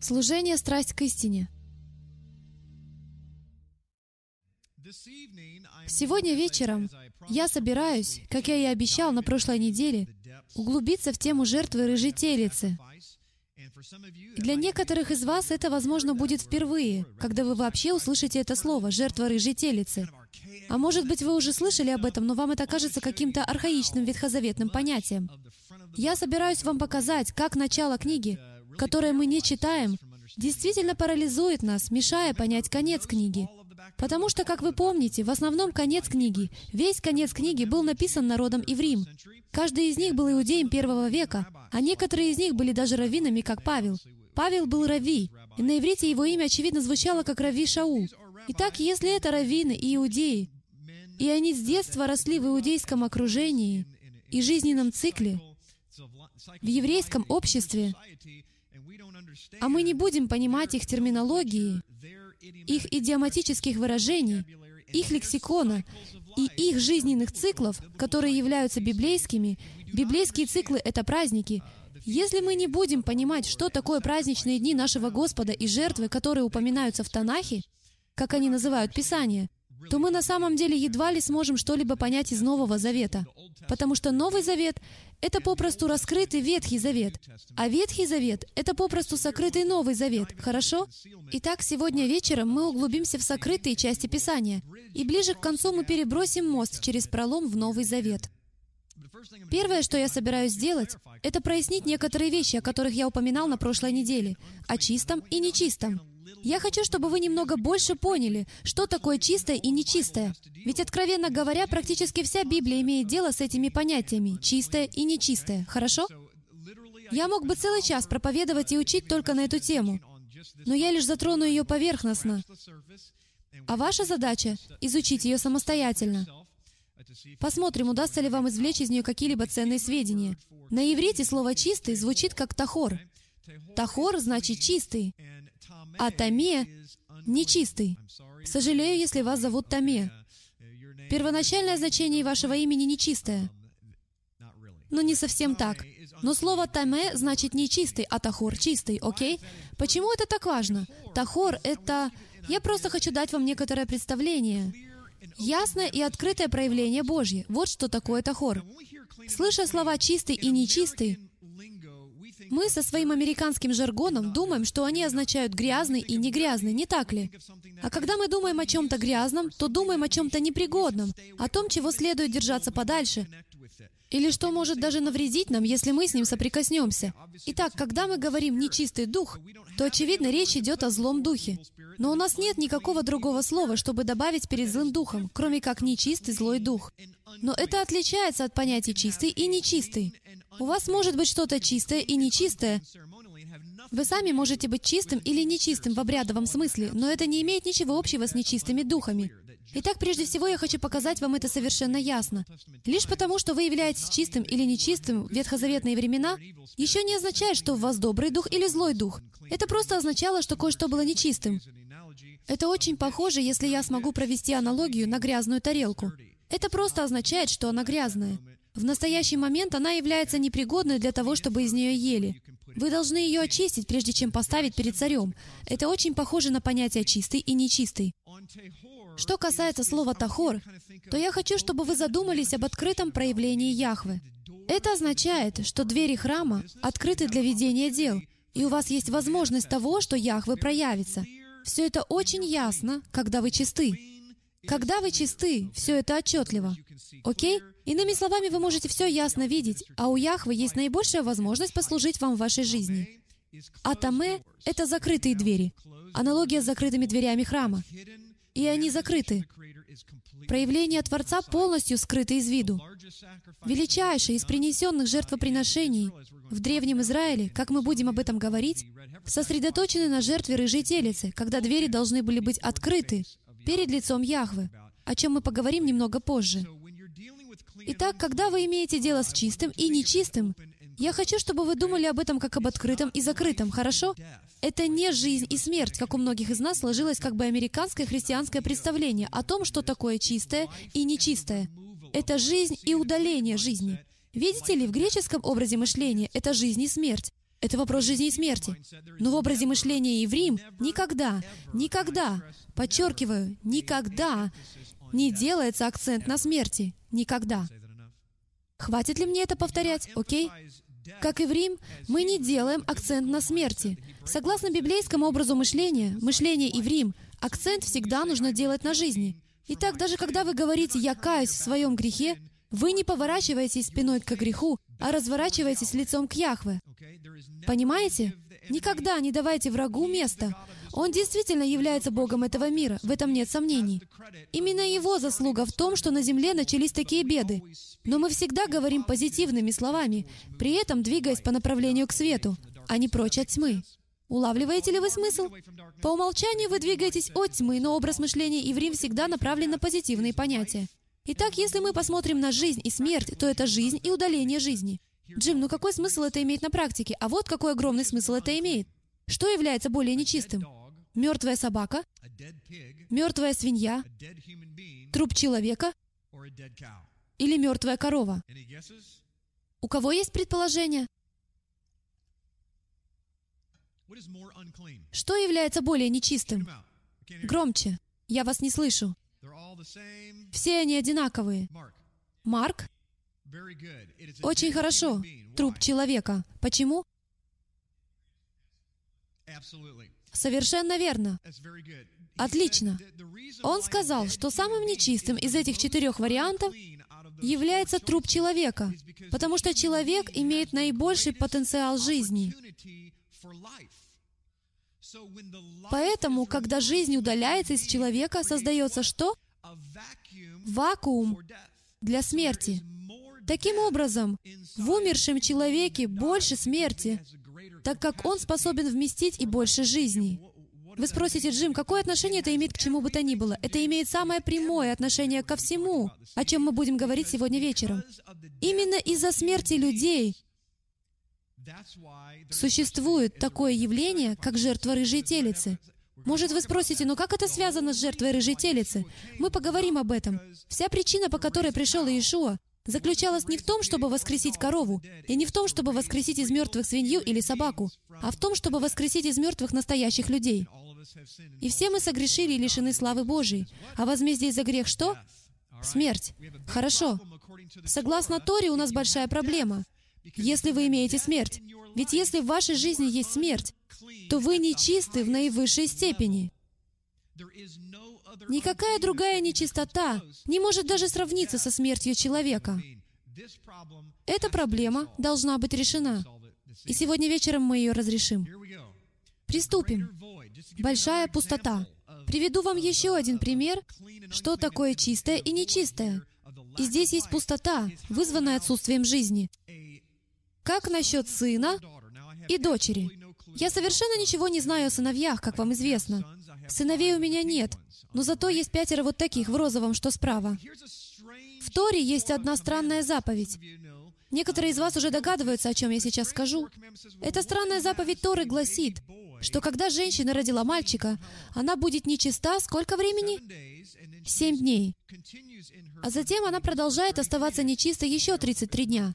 Служение «Страсть к истине». Сегодня вечером я собираюсь, как я и обещал на прошлой неделе, углубиться в тему жертвы рыжей телицы. И для некоторых из вас это, возможно, будет впервые, когда вы вообще услышите это слово «жертва рыжей телицы». А может быть, вы уже слышали об этом, но вам это кажется каким-то архаичным ветхозаветным понятием. Я собираюсь вам показать, как начало книги, которое мы не читаем, действительно парализует нас, мешая понять конец книги. Потому что, как вы помните, в основном конец книги, весь конец книги был написан народом Иврим. Каждый из них был иудеем первого века, а некоторые из них были даже раввинами, как Павел. Павел был рави, и на иврите его имя, очевидно, звучало как Рави Шаул. Итак, если это раввины и иудеи, и они с детства росли в иудейском окружении и жизненном цикле, в еврейском обществе, а мы не будем понимать их терминологии, их идиоматических выражений, их лексикона и их жизненных циклов, которые являются библейскими, библейские циклы — это праздники. Если мы не будем понимать, что такое праздничные дни нашего Господа и жертвы, которые упоминаются в Танахе, как они называют Писание, то мы на самом деле едва ли сможем что-либо понять из Нового Завета. Потому что Новый Завет — это попросту раскрытый Ветхий Завет, а Ветхий Завет — это попросту сокрытый Новый Завет, хорошо? Итак, сегодня вечером мы углубимся в сокрытые части Писания, и ближе к концу мы перебросим мост через пролом в Новый Завет. Первое, что я собираюсь сделать, это прояснить некоторые вещи, о которых я упоминал на прошлой неделе, о чистом и нечистом. Я хочу, чтобы вы немного больше поняли, что такое чистое и нечистое. Ведь, откровенно говоря, практически вся Библия имеет дело с этими понятиями «чистое» и «нечистое». Хорошо? Я мог бы целый час проповедовать и учить только на эту тему, но я лишь затрону ее поверхностно. А ваша задача — изучить ее самостоятельно. Посмотрим, удастся ли вам извлечь из нее какие-либо ценные сведения. На иврите слово «чистый» звучит как «тахор». «Тахор» значит «чистый», а Таме — нечистый. Сожалею, если вас зовут Таме. Первоначальное значение вашего имени нечистое. Но не совсем так. Но слово «таме» значит нечистый, а «тахор» — чистый, окей? Почему это так важно? «Тахор» — это... Я просто хочу дать вам некоторое представление. Ясное и открытое проявление Божье. Вот что такое «тахор». Слыша слова «чистый» и «нечистый», мы со своим американским жаргоном думаем, что они означают «грязный» и «не грязный», не так ли? А когда мы думаем о чем-то грязном, то думаем о чем-то непригодном, о том, чего следует держаться подальше, или что может даже навредить нам, если мы с ним соприкоснемся. Итак, когда мы говорим «нечистый дух», то, очевидно, речь идет о злом духе. Но у нас нет никакого другого слова, чтобы добавить перед злым духом, кроме как «нечистый злой дух». Но это отличается от понятий «чистый» и «нечистый». У вас может быть что-то чистое и нечистое. Вы сами можете быть чистым или нечистым в обрядовом смысле, но это не имеет ничего общего с нечистыми духами. Итак, прежде всего я хочу показать вам это совершенно ясно. Лишь потому, что вы являетесь чистым или нечистым в ветхозаветные времена, еще не означает, что в вас добрый дух или злой дух. Это просто означало, что кое-что было нечистым. Это очень похоже, если я смогу провести аналогию на грязную тарелку. Это просто означает, что она грязная. В настоящий момент она является непригодной для того, чтобы из нее ели. Вы должны ее очистить, прежде чем поставить перед царем. Это очень похоже на понятие «чистый» и «нечистый». Что касается слова «тахор», то я хочу, чтобы вы задумались об открытом проявлении Яхвы. Это означает, что двери храма открыты для ведения дел, и у вас есть возможность того, что Яхвы проявится. Все это очень ясно, когда вы чисты. Когда вы чисты, все это отчетливо. Окей? Иными словами, вы можете все ясно видеть, а у Яхвы есть наибольшая возможность послужить вам в вашей жизни. А Таме — это закрытые двери. Аналогия с закрытыми дверями храма. И они закрыты. Проявление Творца полностью скрыто из виду. Величайшее из принесенных жертвоприношений в Древнем Израиле, как мы будем об этом говорить, сосредоточены на жертве рыжей телицы, когда двери должны были быть открыты перед лицом Яхвы, о чем мы поговорим немного позже. Итак, когда вы имеете дело с чистым и нечистым, я хочу, чтобы вы думали об этом как об открытом и закрытом, хорошо? Это не жизнь и смерть, как у многих из нас сложилось как бы американское христианское представление о том, что такое чистое и нечистое. Это жизнь и удаление жизни. Видите ли, в греческом образе мышления это жизнь и смерть. Это вопрос жизни и смерти. Но в образе мышления евреям никогда, никогда, подчеркиваю, никогда не делается акцент на смерти. Никогда. Хватит ли мне это повторять? Окей? Как и в Рим, мы не делаем акцент на смерти. Согласно библейскому образу мышления, мышление и в Рим, акцент всегда нужно делать на жизни. Итак, даже когда вы говорите «я каюсь в своем грехе», вы не поворачиваетесь спиной к греху, а разворачиваетесь лицом к Яхве. Понимаете? Никогда не давайте врагу места. Он действительно является Богом этого мира, в этом нет сомнений. Именно Его заслуга в том, что на земле начались такие беды. Но мы всегда говорим позитивными словами, при этом двигаясь по направлению к свету, а не прочь от тьмы. Улавливаете ли вы смысл? По умолчанию вы двигаетесь от тьмы, но образ мышления иврим всегда направлен на позитивные понятия. Итак, если мы посмотрим на жизнь и смерть, то это жизнь и удаление жизни. Джим, ну какой смысл это имеет на практике? А вот какой огромный смысл это имеет. Что является более нечистым? Мертвая собака? Мертвая свинья? Труп человека? Или мертвая корова? У кого есть предположение? Что является более нечистым? Громче. Я вас не слышу. Все они одинаковые. Марк? Очень хорошо. Труп человека. Почему? Совершенно верно. Отлично. Он сказал, что самым нечистым из этих четырех вариантов является труп человека, потому что человек имеет наибольший потенциал жизни. Поэтому, когда жизнь удаляется из человека, создается что? Вакуум для смерти. Таким образом, в умершем человеке больше смерти, так как он способен вместить и больше жизни. Вы спросите, Джим, какое отношение это имеет к чему бы то ни было? Это имеет самое прямое отношение ко всему, о чем мы будем говорить сегодня вечером. Именно из-за смерти людей существует такое явление, как жертва рыжей телицы. Может, вы спросите, но как это связано с жертвой рыжей телицы? Мы поговорим об этом. Вся причина, по которой пришел Иешуа, заключалась не в том, чтобы воскресить корову, и не в том, чтобы воскресить из мертвых свинью или собаку, а в том, чтобы воскресить из мертвых настоящих людей. И все мы согрешили и лишены славы Божией. А возмездие за грех что? Смерть. Хорошо. Согласно Торе у нас большая проблема. Если вы имеете смерть, ведь если в вашей жизни есть смерть, то вы нечисты в наивысшей степени. Никакая другая нечистота не может даже сравниться со смертью человека. Эта проблема должна быть решена. И сегодня вечером мы ее разрешим. Приступим. Большая пустота. Приведу вам еще один пример, что такое чистое и нечистое. И здесь есть пустота, вызванная отсутствием жизни. Как насчет сына и дочери? Я совершенно ничего не знаю о сыновьях, как вам известно. Сыновей у меня нет, но зато есть пятеро вот таких в розовом, что справа. В Торе есть одна странная заповедь. Некоторые из вас уже догадываются, о чем я сейчас скажу. Эта странная заповедь Торы гласит, что когда женщина родила мальчика, она будет нечиста сколько времени? Семь дней. А затем она продолжает оставаться нечистой еще 33 дня.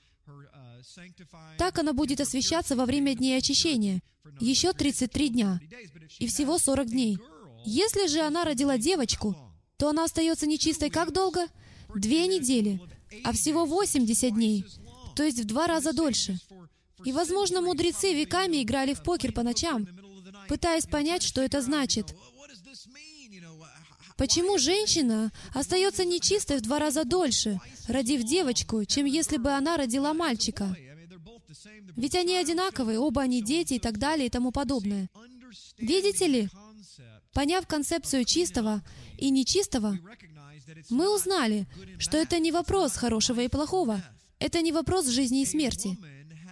Так она будет освещаться во время дней очищения. Еще 33 дня. И всего 40 дней. Если же она родила девочку, то она остается нечистой как долго? Две недели, а всего 80 дней, то есть в два раза дольше. И, возможно, мудрецы веками играли в покер по ночам, пытаясь понять, что это значит. Почему женщина остается нечистой в два раза дольше, родив девочку, чем если бы она родила мальчика? Ведь они одинаковые, оба они дети и так далее и тому подобное. Видите ли, Поняв концепцию чистого и нечистого, мы узнали, что это не вопрос хорошего и плохого. Это не вопрос жизни и смерти.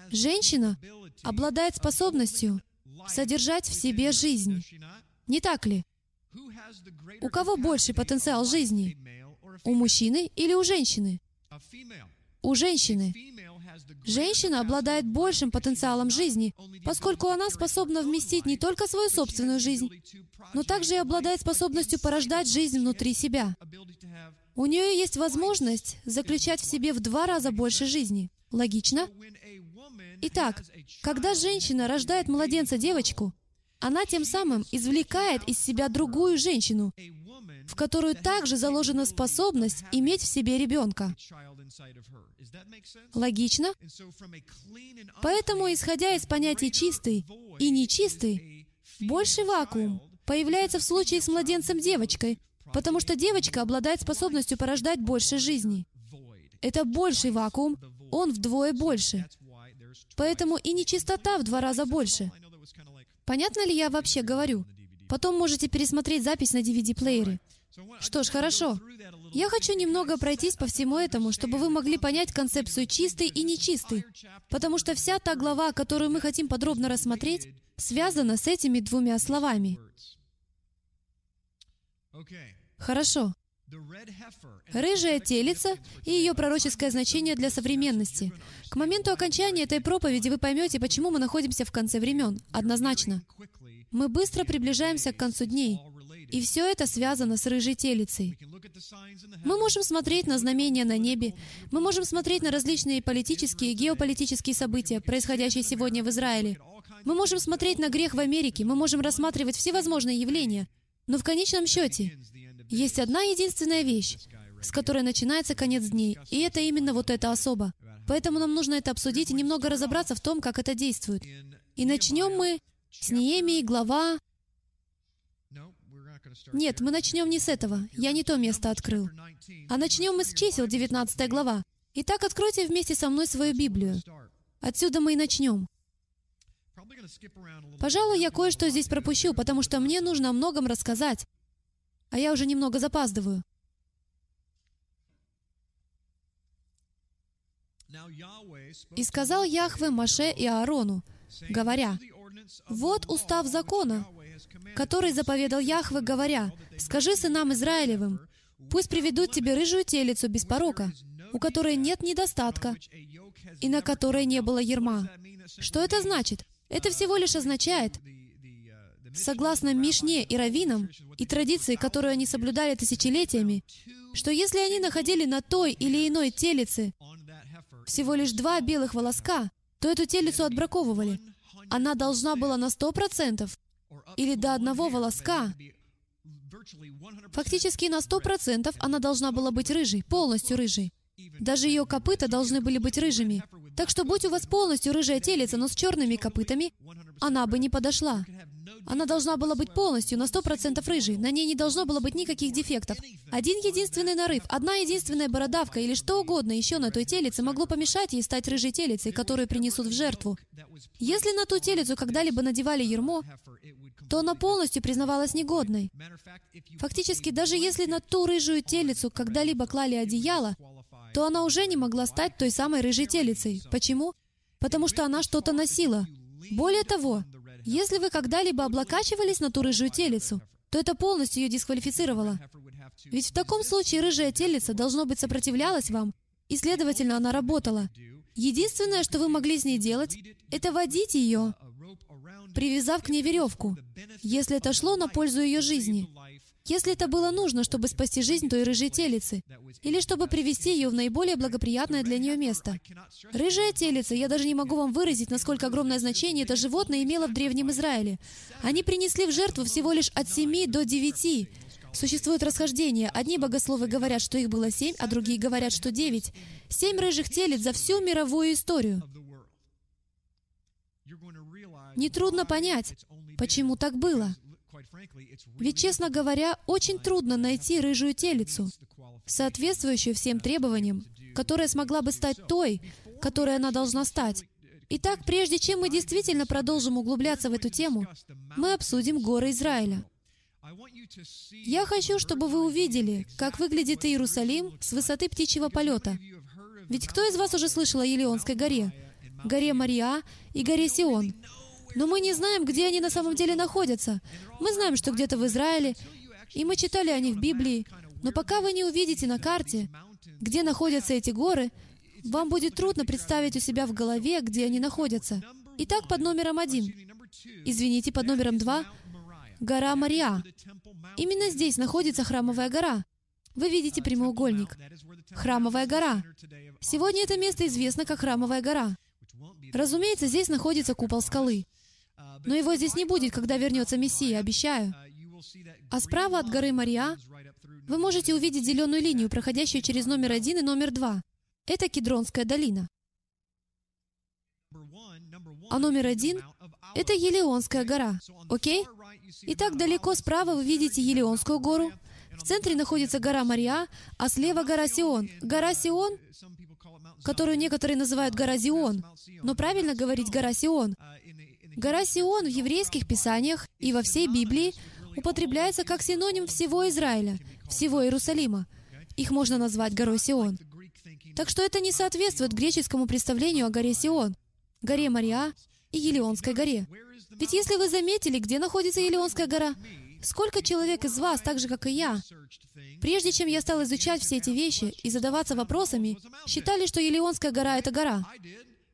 Женщина обладает способностью содержать в себе жизнь. Не так ли? У кого больший потенциал жизни? У мужчины или у женщины? У женщины. Женщина обладает большим потенциалом жизни, поскольку она способна вместить не только свою собственную жизнь, но также и обладает способностью порождать жизнь внутри себя. У нее есть возможность заключать в себе в два раза больше жизни. Логично? Итак, когда женщина рождает младенца-девочку, она тем самым извлекает из себя другую женщину, в которую также заложена способность иметь в себе ребенка. Логично? Поэтому, исходя из понятий «чистый» и «нечистый», больший вакуум появляется в случае с младенцем-девочкой, потому что девочка обладает способностью порождать больше жизни. Это больший вакуум, он вдвое больше. Поэтому и нечистота в два раза больше. Понятно ли я вообще говорю? Потом можете пересмотреть запись на DVD-плеере. Что ж, хорошо. Я хочу немного пройтись по всему этому, чтобы вы могли понять концепцию чистый и нечистый, потому что вся та глава, которую мы хотим подробно рассмотреть, связана с этими двумя словами. Хорошо. Рыжая телица и ее пророческое значение для современности. К моменту окончания этой проповеди вы поймете, почему мы находимся в конце времен. Однозначно. Мы быстро приближаемся к концу дней. И все это связано с рыжей телицей. Мы можем смотреть на знамения на небе, мы можем смотреть на различные политические и геополитические события, происходящие сегодня в Израиле. Мы можем смотреть на грех в Америке, мы можем рассматривать всевозможные явления. Но в конечном счете есть одна единственная вещь, с которой начинается конец дней, и это именно вот эта особа. Поэтому нам нужно это обсудить и немного разобраться в том, как это действует. И начнем мы с Неемии, глава нет, мы начнем не с этого. Я не то место открыл. А начнем мы с чисел, 19 глава. Итак, откройте вместе со мной свою Библию. Отсюда мы и начнем. Пожалуй, я кое-что здесь пропущу, потому что мне нужно о многом рассказать, а я уже немного запаздываю. «И сказал Яхве Маше и Аарону, говоря, «Вот устав закона, который заповедал Яхве, говоря, «Скажи сынам Израилевым, пусть приведут тебе рыжую телицу без порока, у которой нет недостатка, и на которой не было ерма». Что это значит? Это всего лишь означает, согласно Мишне и Равинам, и традиции, которую они соблюдали тысячелетиями, что если они находили на той или иной телице всего лишь два белых волоска, то эту телицу отбраковывали. Она должна была на сто процентов или до одного волоска. Фактически на сто процентов она должна была быть рыжей, полностью рыжей. Даже ее копыта должны были быть рыжими. Так что будь у вас полностью рыжая телица, но с черными копытами, она бы не подошла. Она должна была быть полностью на 100% рыжей. На ней не должно было быть никаких дефектов. Один единственный нарыв, одна единственная бородавка или что угодно еще на той телице могло помешать ей стать рыжей телицей, которую принесут в жертву. Если на ту телицу когда-либо надевали ермо, то она полностью признавалась негодной. Фактически, даже если на ту рыжую телицу когда-либо клали одеяло, то она уже не могла стать той самой рыжей телицей. Почему? Потому что она что-то носила. Более того, если вы когда-либо облокачивались на ту рыжую телицу, то это полностью ее дисквалифицировало. Ведь в таком случае рыжая телица, должно быть, сопротивлялась вам, и, следовательно, она работала. Единственное, что вы могли с ней делать, это водить ее, привязав к ней веревку, если это шло на пользу ее жизни. Если это было нужно, чтобы спасти жизнь той рыжей телицы, или чтобы привести ее в наиболее благоприятное для нее место. Рыжая телица, я даже не могу вам выразить, насколько огромное значение это животное имело в Древнем Израиле. Они принесли в жертву всего лишь от семи до девяти. Существует расхождение. Одни богословы говорят, что их было семь, а другие говорят, что девять. Семь рыжих телец за всю мировую историю. Нетрудно понять, почему так было. Ведь, честно говоря, очень трудно найти рыжую телицу, соответствующую всем требованиям, которая смогла бы стать той, которой она должна стать. Итак, прежде чем мы действительно продолжим углубляться в эту тему, мы обсудим горы Израиля. Я хочу, чтобы вы увидели, как выглядит Иерусалим с высоты птичьего полета. Ведь кто из вас уже слышал о Елеонской горе, горе Мария и горе Сион? Но мы не знаем, где они на самом деле находятся. Мы знаем, что где-то в Израиле, и мы читали о них в Библии, но пока вы не увидите на карте, где находятся эти горы, вам будет трудно представить у себя в голове, где они находятся. Итак, под номером один. Извините, под номером два — гора Мария. Именно здесь находится храмовая гора. Вы видите прямоугольник. Храмовая гора. Сегодня это место известно как Храмовая гора. Разумеется, здесь находится купол скалы. Но его здесь не будет, когда вернется Мессия, обещаю. А справа от горы Мария вы можете увидеть зеленую линию, проходящую через номер один и номер два. Это Кедронская долина. А номер один — это Елеонская гора. Окей? Итак, далеко справа вы видите Елеонскую гору. В центре находится гора Мария, а слева гора Сион. Гора Сион, которую некоторые называют гора Зион, но правильно говорить гора Сион. Гора Сион в еврейских писаниях и во всей Библии употребляется как синоним всего Израиля, всего Иерусалима. Их можно назвать горой Сион. Так что это не соответствует греческому представлению о горе Сион, горе Мария и Елеонской горе. Ведь если вы заметили, где находится Елеонская гора, сколько человек из вас, так же как и я, прежде чем я стал изучать все эти вещи и задаваться вопросами, считали, что Елеонская гора — это гора.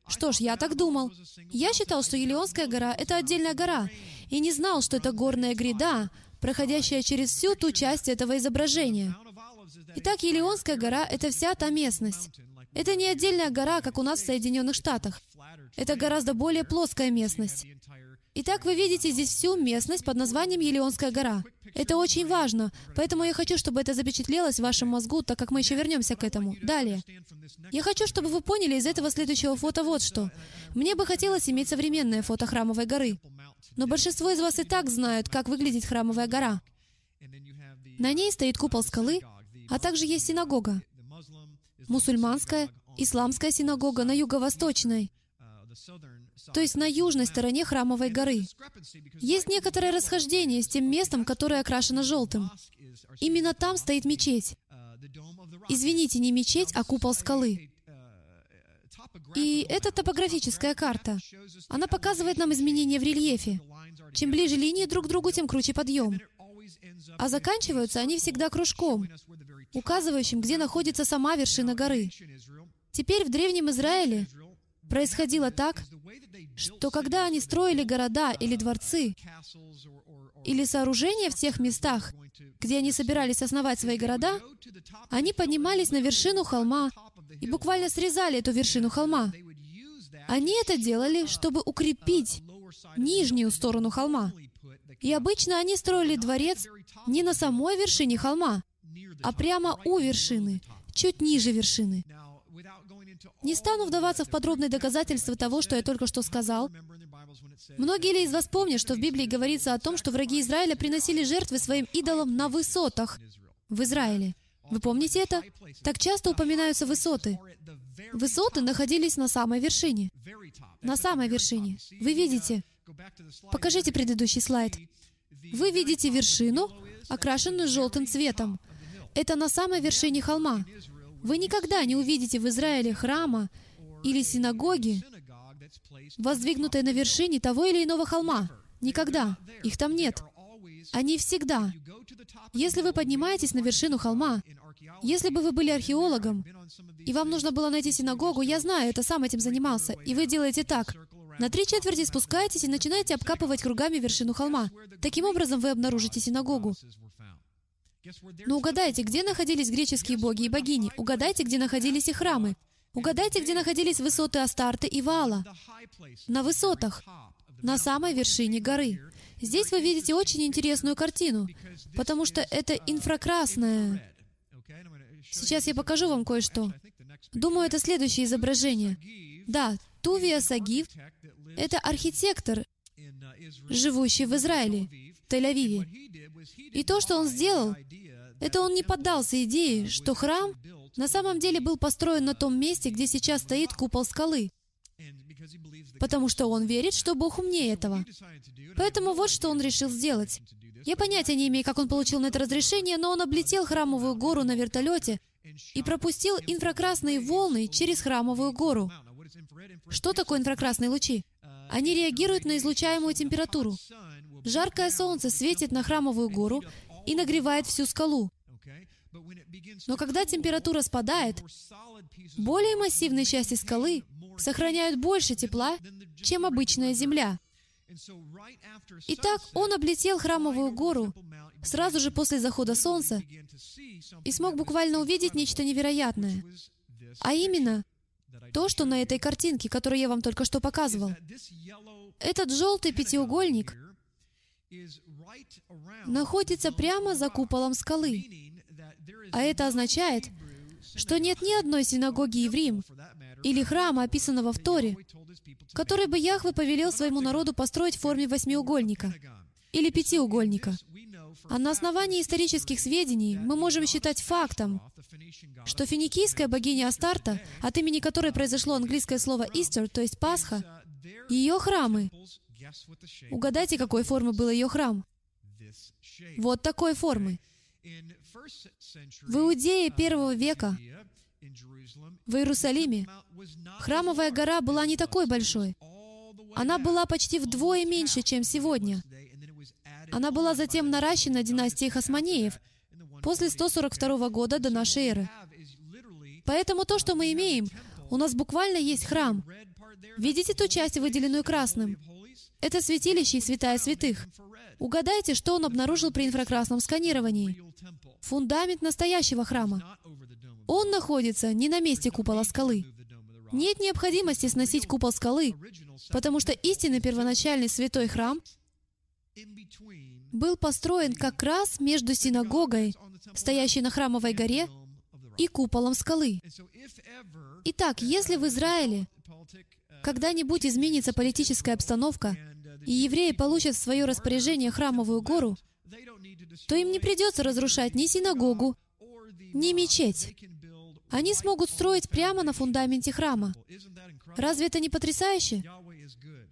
Что ж, я так думал. Я считал, что Елеонская гора — это отдельная гора, и не знал, что это горная гряда, проходящая через всю ту часть этого изображения. Итак, Елеонская гора — это вся та местность. Это не отдельная гора, как у нас в Соединенных Штатах. Это гораздо более плоская местность. Итак, вы видите здесь всю местность под названием Елеонская гора. Это очень важно, поэтому я хочу, чтобы это запечатлелось в вашем мозгу, так как мы еще вернемся к этому. Далее. Я хочу, чтобы вы поняли из этого следующего фото вот что. Мне бы хотелось иметь современное фото храмовой горы. Но большинство из вас и так знают, как выглядит храмовая гора. На ней стоит купол скалы, а также есть синагога. Мусульманская, исламская синагога на юго-восточной, то есть на южной стороне храмовой горы. Есть некоторое расхождение с тем местом, которое окрашено желтым. Именно там стоит мечеть. Извините, не мечеть, а купол скалы. И это топографическая карта. Она показывает нам изменения в рельефе. Чем ближе линии друг к другу, тем круче подъем. А заканчиваются они всегда кружком, указывающим, где находится сама вершина горы. Теперь в Древнем Израиле происходило так, что когда они строили города или дворцы, или сооружения в тех местах, где они собирались основать свои города, они поднимались на вершину холма и буквально срезали эту вершину холма. Они это делали, чтобы укрепить нижнюю сторону холма. И обычно они строили дворец не на самой вершине холма, а прямо у вершины, чуть ниже вершины. Не стану вдаваться в подробные доказательства того, что я только что сказал. Многие ли из вас помнят, что в Библии говорится о том, что враги Израиля приносили жертвы своим идолам на высотах в Израиле? Вы помните это? Так часто упоминаются высоты. Высоты находились на самой вершине. На самой вершине. Вы видите? Покажите предыдущий слайд. Вы видите вершину, окрашенную желтым цветом. Это на самой вершине холма. Вы никогда не увидите в Израиле храма или синагоги, воздвигнутой на вершине того или иного холма. Никогда. Их там нет. Они всегда. Если вы поднимаетесь на вершину холма, если бы вы были археологом, и вам нужно было найти синагогу, я знаю, это сам этим занимался, и вы делаете так. На три четверти спускаетесь и начинаете обкапывать кругами вершину холма. Таким образом, вы обнаружите синагогу. Но угадайте, где находились греческие боги и богини? Угадайте, где находились их храмы? Угадайте, где находились высоты Астарты и Вала? На высотах, на самой вершине горы. Здесь вы видите очень интересную картину, потому что это инфракрасное. Сейчас я покажу вам кое-что. Думаю, это следующее изображение. Да, Тувия Сагив — это архитектор, живущий в Израиле, в Тель-Авиве. И то, что он сделал, это он не поддался идее, что храм на самом деле был построен на том месте, где сейчас стоит купол скалы, потому что он верит, что Бог умнее этого. Поэтому вот что он решил сделать. Я понятия не имею, как он получил на это разрешение, но он облетел храмовую гору на вертолете и пропустил инфракрасные волны через храмовую гору. Что такое инфракрасные лучи? Они реагируют на излучаемую температуру. Жаркое солнце светит на храмовую гору и нагревает всю скалу. Но когда температура спадает, более массивные части скалы сохраняют больше тепла, чем обычная земля. Итак, он облетел храмовую гору сразу же после захода солнца и смог буквально увидеть нечто невероятное. А именно, то, что на этой картинке, которую я вам только что показывал. Этот желтый пятиугольник находится прямо за куполом скалы. А это означает, что нет ни одной синагоги евреям или храма, описанного в Торе, который бы Яхве повелел своему народу построить в форме восьмиугольника или пятиугольника. А на основании исторических сведений мы можем считать фактом, что финикийская богиня Астарта, от имени которой произошло английское слово «Easter», то есть Пасха, ее храмы. Угадайте, какой формы был ее храм? Вот такой формы. В Иудее первого века, в Иерусалиме, храмовая гора была не такой большой. Она была почти вдвое меньше, чем сегодня. Она была затем наращена династией Хасманеев после 142 года до нашей эры. Поэтому то, что мы имеем, у нас буквально есть храм. Видите ту часть, выделенную красным? Это святилище и святая святых. Угадайте, что он обнаружил при инфракрасном сканировании. Фундамент настоящего храма. Он находится не на месте купола скалы. Нет необходимости сносить купол скалы, потому что истинный первоначальный святой храм был построен как раз между синагогой, стоящей на храмовой горе, и куполом скалы. Итак, если в Израиле когда-нибудь изменится политическая обстановка, и евреи получат в свое распоряжение храмовую гору, то им не придется разрушать ни синагогу, ни мечеть. Они смогут строить прямо на фундаменте храма. Разве это не потрясающе?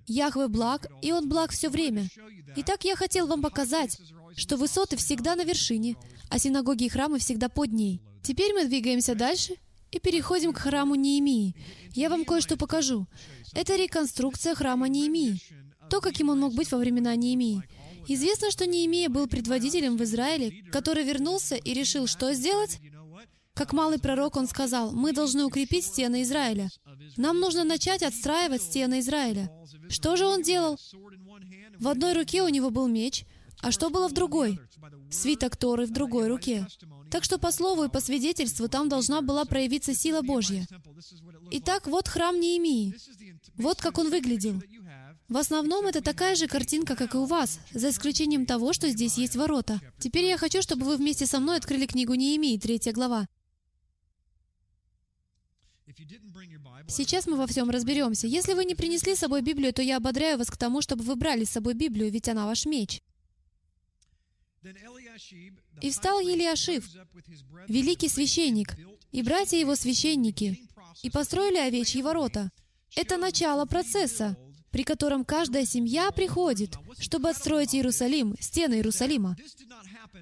Яхве благ, и Он благ все время. Итак, я хотел вам показать, что высоты всегда на вершине, а синагоги и храмы всегда под ней. Теперь мы двигаемся дальше и переходим к храму Неемии. Я вам кое-что покажу. Это реконструкция храма Неемии. То, каким он мог быть во времена Неемии. Известно, что Неемия был предводителем в Израиле, который вернулся и решил, что сделать? Как малый пророк он сказал, мы должны укрепить стены Израиля. Нам нужно начать отстраивать стены Израиля. Что же он делал? В одной руке у него был меч, а что было в другой? Свиток Торы в другой руке. Так что по слову и по свидетельству там должна была проявиться сила Божья. Итак, вот храм Неемии. Вот как он выглядел. В основном это такая же картинка, как и у вас, за исключением того, что здесь есть ворота. Теперь я хочу, чтобы вы вместе со мной открыли книгу Неемии, третья глава. Сейчас мы во всем разберемся. Если вы не принесли с собой Библию, то я ободряю вас к тому, чтобы вы брали с собой Библию, ведь она ваш меч. И встал Елиашив, великий священник, и братья его священники, и построили овечьи ворота. Это начало процесса, при котором каждая семья приходит, чтобы отстроить Иерусалим, стены Иерусалима.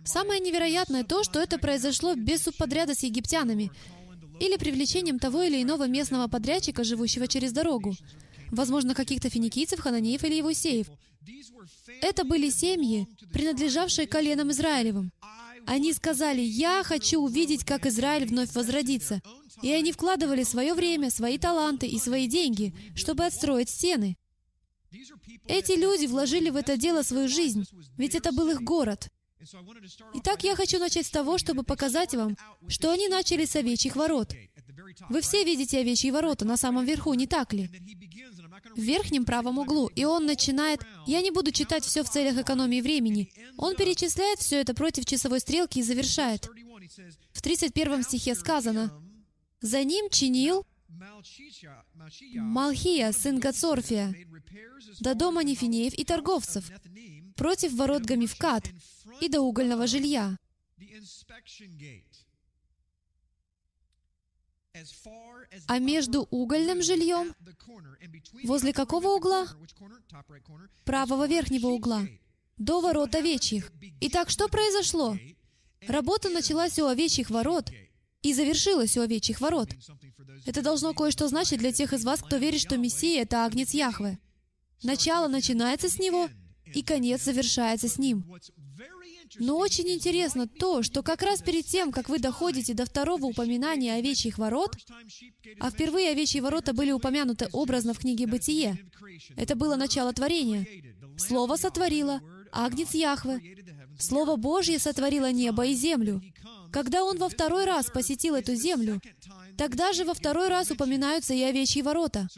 Самое невероятное то, что это произошло без субподряда с египтянами, или привлечением того или иного местного подрядчика, живущего через дорогу, возможно, каких-то финикийцев, хананеев или евусеев. Это были семьи, принадлежавшие коленам Израилевым. Они сказали, «Я хочу увидеть, как Израиль вновь возродится». И они вкладывали свое время, свои таланты и свои деньги, чтобы отстроить стены. Эти люди вложили в это дело свою жизнь, ведь это был их город. Итак, я хочу начать с того, чтобы показать вам, что они начали с овечьих ворот. Вы все видите овечьи ворота на самом верху, не так ли? В верхнем правом углу. И он начинает... Я не буду читать все в целях экономии времени. Он перечисляет все это против часовой стрелки и завершает. В 31 стихе сказано, «За ним чинил Малхия, сын Гацорфия, до дома Нефинеев и торговцев, против ворот Гамивкат, и до угольного жилья. А между угольным жильем, возле какого угла? Правого верхнего угла, до ворот овечьих. Итак, что произошло? Работа началась у овечьих ворот и завершилась у овечьих ворот. Это должно кое-что значить для тех из вас, кто верит, что Мессия — это Агнец Яхве. Начало начинается с Него, и конец завершается с Ним. Но очень интересно то, что как раз перед тем, как вы доходите до второго упоминания овечьих ворот, а впервые овечьи ворота были упомянуты образно в книге «Бытие», это было начало творения. Слово сотворило, Агнец Яхве. Слово Божье сотворило небо и землю. Когда Он во второй раз посетил эту землю, Тогда же во второй раз упоминаются и овечьи ворота.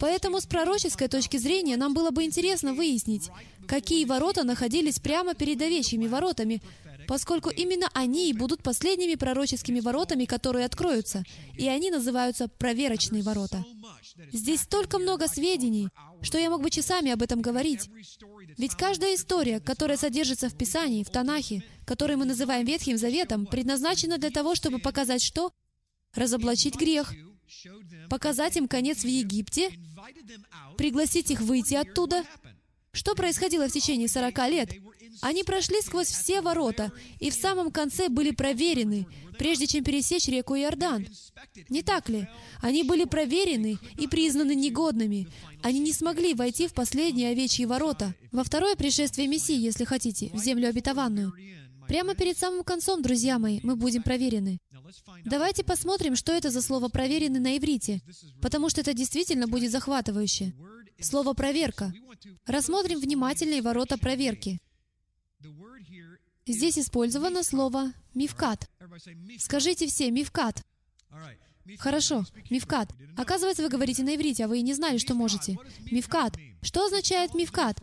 Поэтому с пророческой точки зрения нам было бы интересно выяснить, какие ворота находились прямо перед овечьими воротами, поскольку именно они и будут последними пророческими воротами, которые откроются, и они называются проверочные ворота. Здесь столько много сведений, что я мог бы часами об этом говорить. Ведь каждая история, которая содержится в Писании, в Танахе, который мы называем Ветхим Заветом, предназначена для того, чтобы показать что? Разоблачить грех, показать им конец в Египте, пригласить их выйти оттуда. Что происходило в течение 40 лет? Они прошли сквозь все ворота и в самом конце были проверены, прежде чем пересечь реку Иордан. Не так ли? Они были проверены и признаны негодными. Они не смогли войти в последние овечьи ворота. Во второе пришествие Мессии, если хотите, в землю обетованную. Прямо перед самым концом, друзья мои, мы будем проверены. Давайте посмотрим, что это за слово «проверены» на иврите, потому что это действительно будет захватывающе. Слово «проверка». Рассмотрим внимательные ворота проверки. Здесь использовано слово «мифкат». Скажите все «мифкат». Хорошо, мифкат. Оказывается, вы говорите на иврите, а вы и не знали, что можете. Мифкат. Что означает мифкат?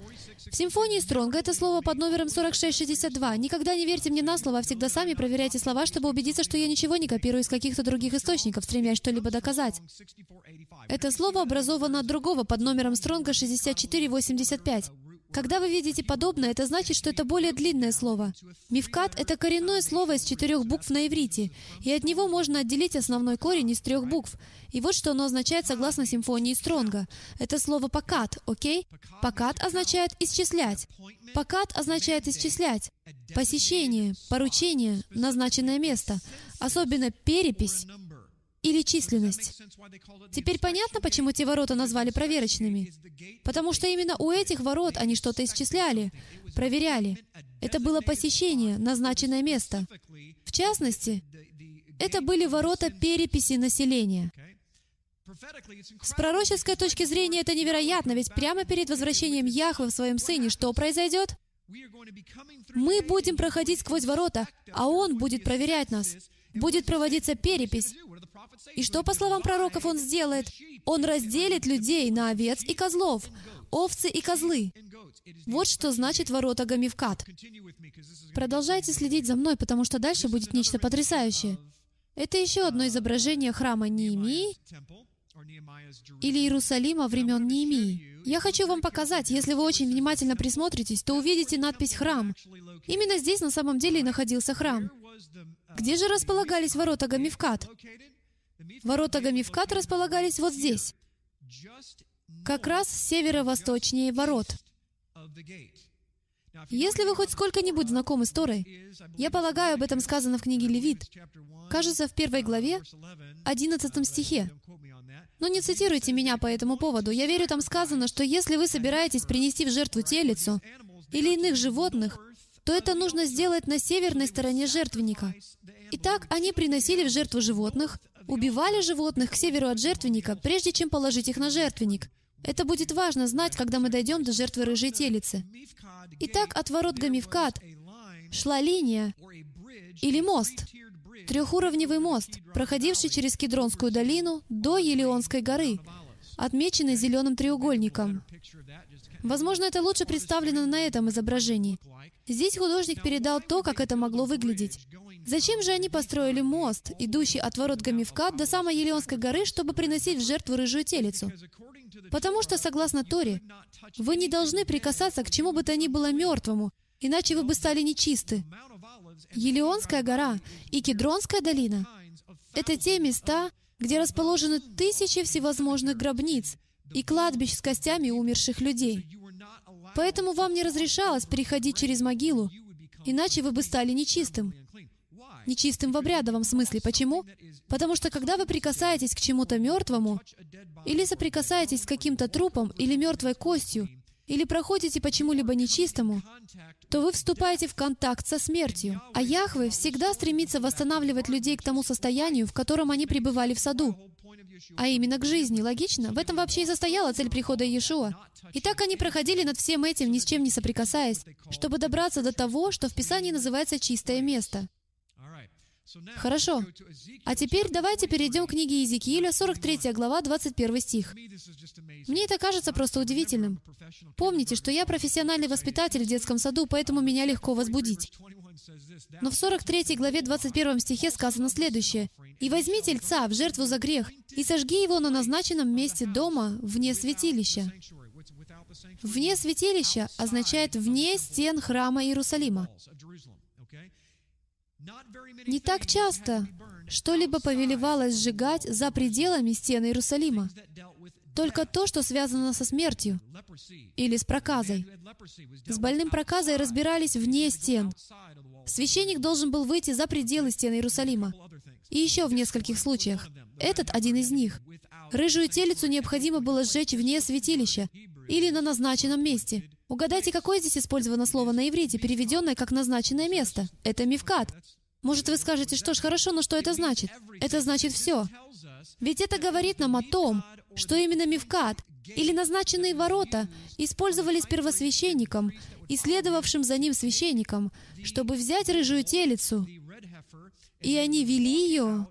В симфонии Стронга это слово под номером 4662. Никогда не верьте мне на слово, а всегда сами проверяйте слова, чтобы убедиться, что я ничего не копирую из каких-то других источников, стремясь что-либо доказать. Это слово образовано от другого под номером Стронга 6485. Когда вы видите подобное, это значит, что это более длинное слово. Мифкат — это коренное слово из четырех букв на иврите, и от него можно отделить основной корень из трех букв. И вот что оно означает согласно симфонии Стронга. Это слово «покат», окей? «Покат» означает «исчислять». «Покат» означает «исчислять». Посещение, поручение, назначенное место. Особенно перепись или численность. Теперь понятно, почему те ворота назвали проверочными? Потому что именно у этих ворот они что-то исчисляли, проверяли. Это было посещение, назначенное место. В частности, это были ворота переписи населения. С пророческой точки зрения это невероятно, ведь прямо перед возвращением Яхвы в своем Сыне что произойдет? Мы будем проходить сквозь ворота, а Он будет проверять нас. Будет проводиться перепись. И что, по словам пророков, он сделает? Он разделит людей на овец и козлов, овцы и козлы. Вот что значит ворота Гамивкат. Продолжайте следить за мной, потому что дальше будет нечто потрясающее. Это еще одно изображение храма Неемии или Иерусалима времен Неемии. Я хочу вам показать, если вы очень внимательно присмотритесь, то увидите надпись «Храм». Именно здесь на самом деле и находился храм. Где же располагались ворота Гамивкат? Ворота Гамивкат располагались вот здесь, как раз северо-восточнее ворот. Если вы хоть сколько-нибудь знакомы с Торой, я полагаю, об этом сказано в книге Левит, кажется, в первой главе, 11 стихе. Но не цитируйте меня по этому поводу. Я верю, там сказано, что если вы собираетесь принести в жертву телицу или иных животных, то это нужно сделать на северной стороне жертвенника. Итак, они приносили в жертву животных, убивали животных к северу от жертвенника, прежде чем положить их на жертвенник. Это будет важно знать, когда мы дойдем до жертвы рыжей телицы. Итак, от ворот Гамивкат шла линия или мост, трехуровневый мост, проходивший через Кедронскую долину до Елеонской горы, отмеченный зеленым треугольником. Возможно, это лучше представлено на этом изображении. Здесь художник передал то, как это могло выглядеть. Зачем же они построили мост, идущий от ворот Гамивкат до самой Елеонской горы, чтобы приносить в жертву рыжую телицу? Потому что, согласно Торе, вы не должны прикасаться к чему бы то ни было мертвому, иначе вы бы стали нечисты. Елеонская гора и Кедронская долина — это те места, где расположены тысячи всевозможных гробниц и кладбищ с костями умерших людей. Поэтому вам не разрешалось переходить через могилу, иначе вы бы стали нечистым. Нечистым в обрядовом смысле. Почему? Потому что когда вы прикасаетесь к чему-то мертвому, или соприкасаетесь с каким-то трупом или мертвой костью, или проходите по чему-либо нечистому, то вы вступаете в контакт со смертью. А Яхве всегда стремится восстанавливать людей к тому состоянию, в котором они пребывали в саду. А именно к жизни. Логично? В этом вообще и состояла цель прихода Иешуа. И так они проходили над всем этим, ни с чем не соприкасаясь, чтобы добраться до того, что в Писании называется «чистое место». Хорошо. А теперь давайте перейдем к книге Иезекииля, 43 глава, 21 стих. Мне это кажется просто удивительным. Помните, что я профессиональный воспитатель в детском саду, поэтому меня легко возбудить. Но в 43 главе 21 стихе сказано следующее. «И возьми тельца в жертву за грех, и сожги его на назначенном месте дома вне святилища». Вне святилища означает вне стен храма Иерусалима. Не так часто что-либо повелевалось сжигать за пределами стены Иерусалима. Только то, что связано со смертью или с проказой. С больным проказой разбирались вне стен. Священник должен был выйти за пределы стены Иерусалима. И еще в нескольких случаях. Этот один из них. Рыжую телицу необходимо было сжечь вне святилища или на назначенном месте. Угадайте, какое здесь использовано слово на иврите, переведенное как «назначенное место». Это мифкат. Может, вы скажете, что ж, хорошо, но что это значит? Это значит все. Ведь это говорит нам о том, что именно мифкат или назначенные ворота использовались первосвященником и следовавшим за ним священником, чтобы взять рыжую телицу, и они вели ее.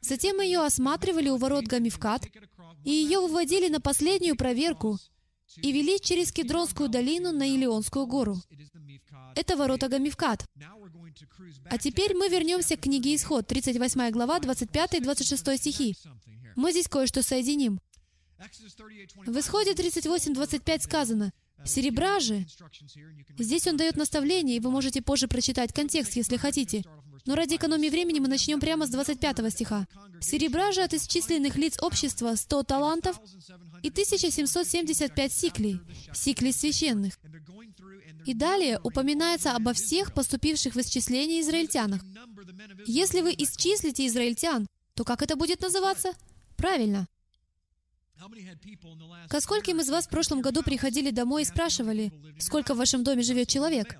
Затем ее осматривали у ворот Гамифкат, и ее выводили на последнюю проверку и вели через Кедронскую долину на Илионскую гору. Это ворота Гамифкат. А теперь мы вернемся к книге Исход, 38 глава, 25 и 26 стихи. Мы здесь кое-что соединим. В Исходе 38.25 сказано, «Серебра же...» Здесь он дает наставление, и вы можете позже прочитать контекст, если хотите. Но ради экономии времени мы начнем прямо с 25 стиха. «Серебра же от исчисленных лиц общества 100 талантов и 1775 сиклей, сиклей священных». И далее упоминается обо всех поступивших в исчисление израильтянах. Если вы исчислите израильтян, то как это будет называться? Правильно. Ко скольким из вас в прошлом году приходили домой и спрашивали, сколько в вашем доме живет человек?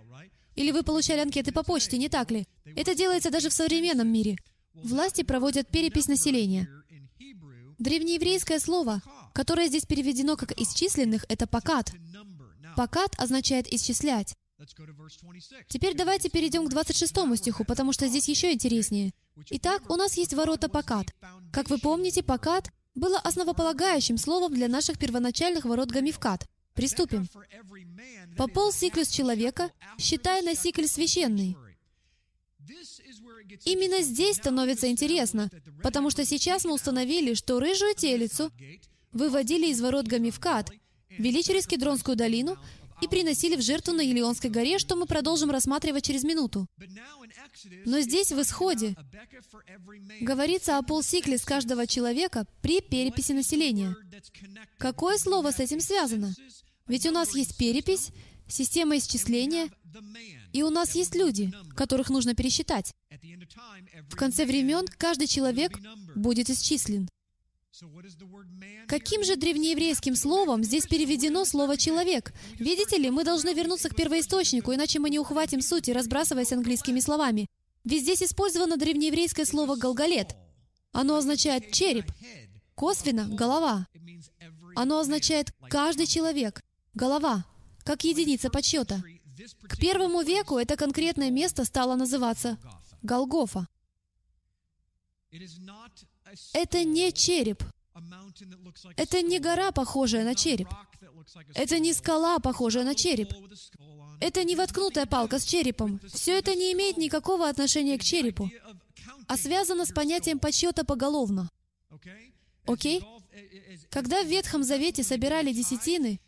Или вы получали анкеты по почте, не так ли? Это делается даже в современном мире. Власти проводят перепись населения. Древнееврейское слово, которое здесь переведено как «исчисленных», это «покат». «Покат» означает «исчислять». Теперь давайте перейдем к 26 стиху, потому что здесь еще интереснее. Итак, у нас есть ворота Покат. Как вы помните, Покат было основополагающим словом для наших первоначальных ворот Гамивкат. Приступим. По пол сиклюс человека, считая на сикль священный. Именно здесь становится интересно, потому что сейчас мы установили, что рыжую телицу выводили из ворот Гамивкат, вели через Кедронскую долину и приносили в жертву на Елеонской горе, что мы продолжим рассматривать через минуту. Но здесь, в Исходе, говорится о полсикле с каждого человека при переписи населения. Какое слово с этим связано? Ведь у нас есть перепись, система исчисления, и у нас есть люди, которых нужно пересчитать. В конце времен каждый человек будет исчислен. Каким же древнееврейским словом здесь переведено слово «человек»? Видите ли, мы должны вернуться к первоисточнику, иначе мы не ухватим сути, разбрасываясь английскими словами. Ведь здесь использовано древнееврейское слово «галгалет». Оно означает «череп», косвенно «голова». Оно означает «каждый человек», «голова», как единица подсчета. К первому веку это конкретное место стало называться Голгофа. Это не череп. Это не гора, похожая на череп. Это не скала, похожая на череп. Это не воткнутая палка с черепом. Все это не имеет никакого отношения к черепу, а связано с понятием подсчета поголовно. Окей? Когда в Ветхом Завете собирали десятины,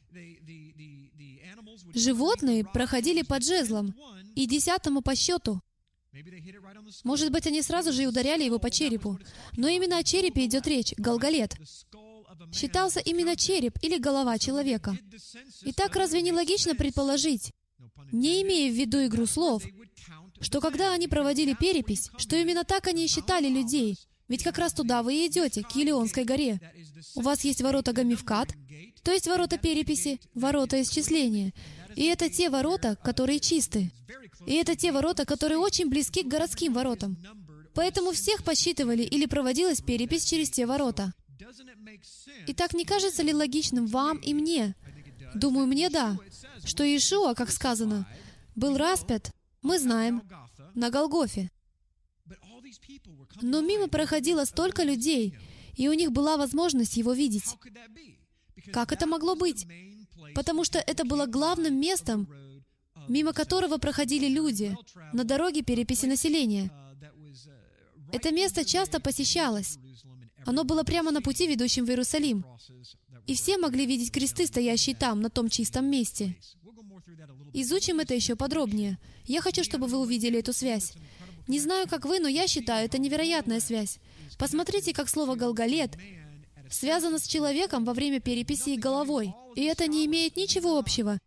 животные проходили под жезлом, и десятому по счету может быть, они сразу же и ударяли его по черепу. Но именно о черепе идет речь, Галгалет. Считался именно череп или голова человека. И так разве не логично предположить, не имея в виду игру слов, что когда они проводили перепись, что именно так они и считали людей, ведь как раз туда вы и идете, к Елеонской горе. У вас есть ворота Гамивкат, то есть ворота переписи, ворота исчисления. И это те ворота, которые чисты. И это те ворота, которые очень близки к городским воротам. Поэтому всех посчитывали или проводилась перепись через те ворота. Итак, не кажется ли логичным вам и мне? Думаю, мне да, что Иешуа, как сказано, был распят, мы знаем, на Голгофе. Но мимо проходило столько людей, и у них была возможность его видеть. Как это могло быть? Потому что это было главным местом, мимо которого проходили люди на дороге переписи населения. Это место часто посещалось. Оно было прямо на пути, ведущем в Иерусалим. И все могли видеть кресты, стоящие там, на том чистом месте. Изучим это еще подробнее. Я хочу, чтобы вы увидели эту связь. Не знаю, как вы, но я считаю, это невероятная связь. Посмотрите, как слово «галгалет» связано с человеком во время переписи и головой. И это не имеет ничего общего.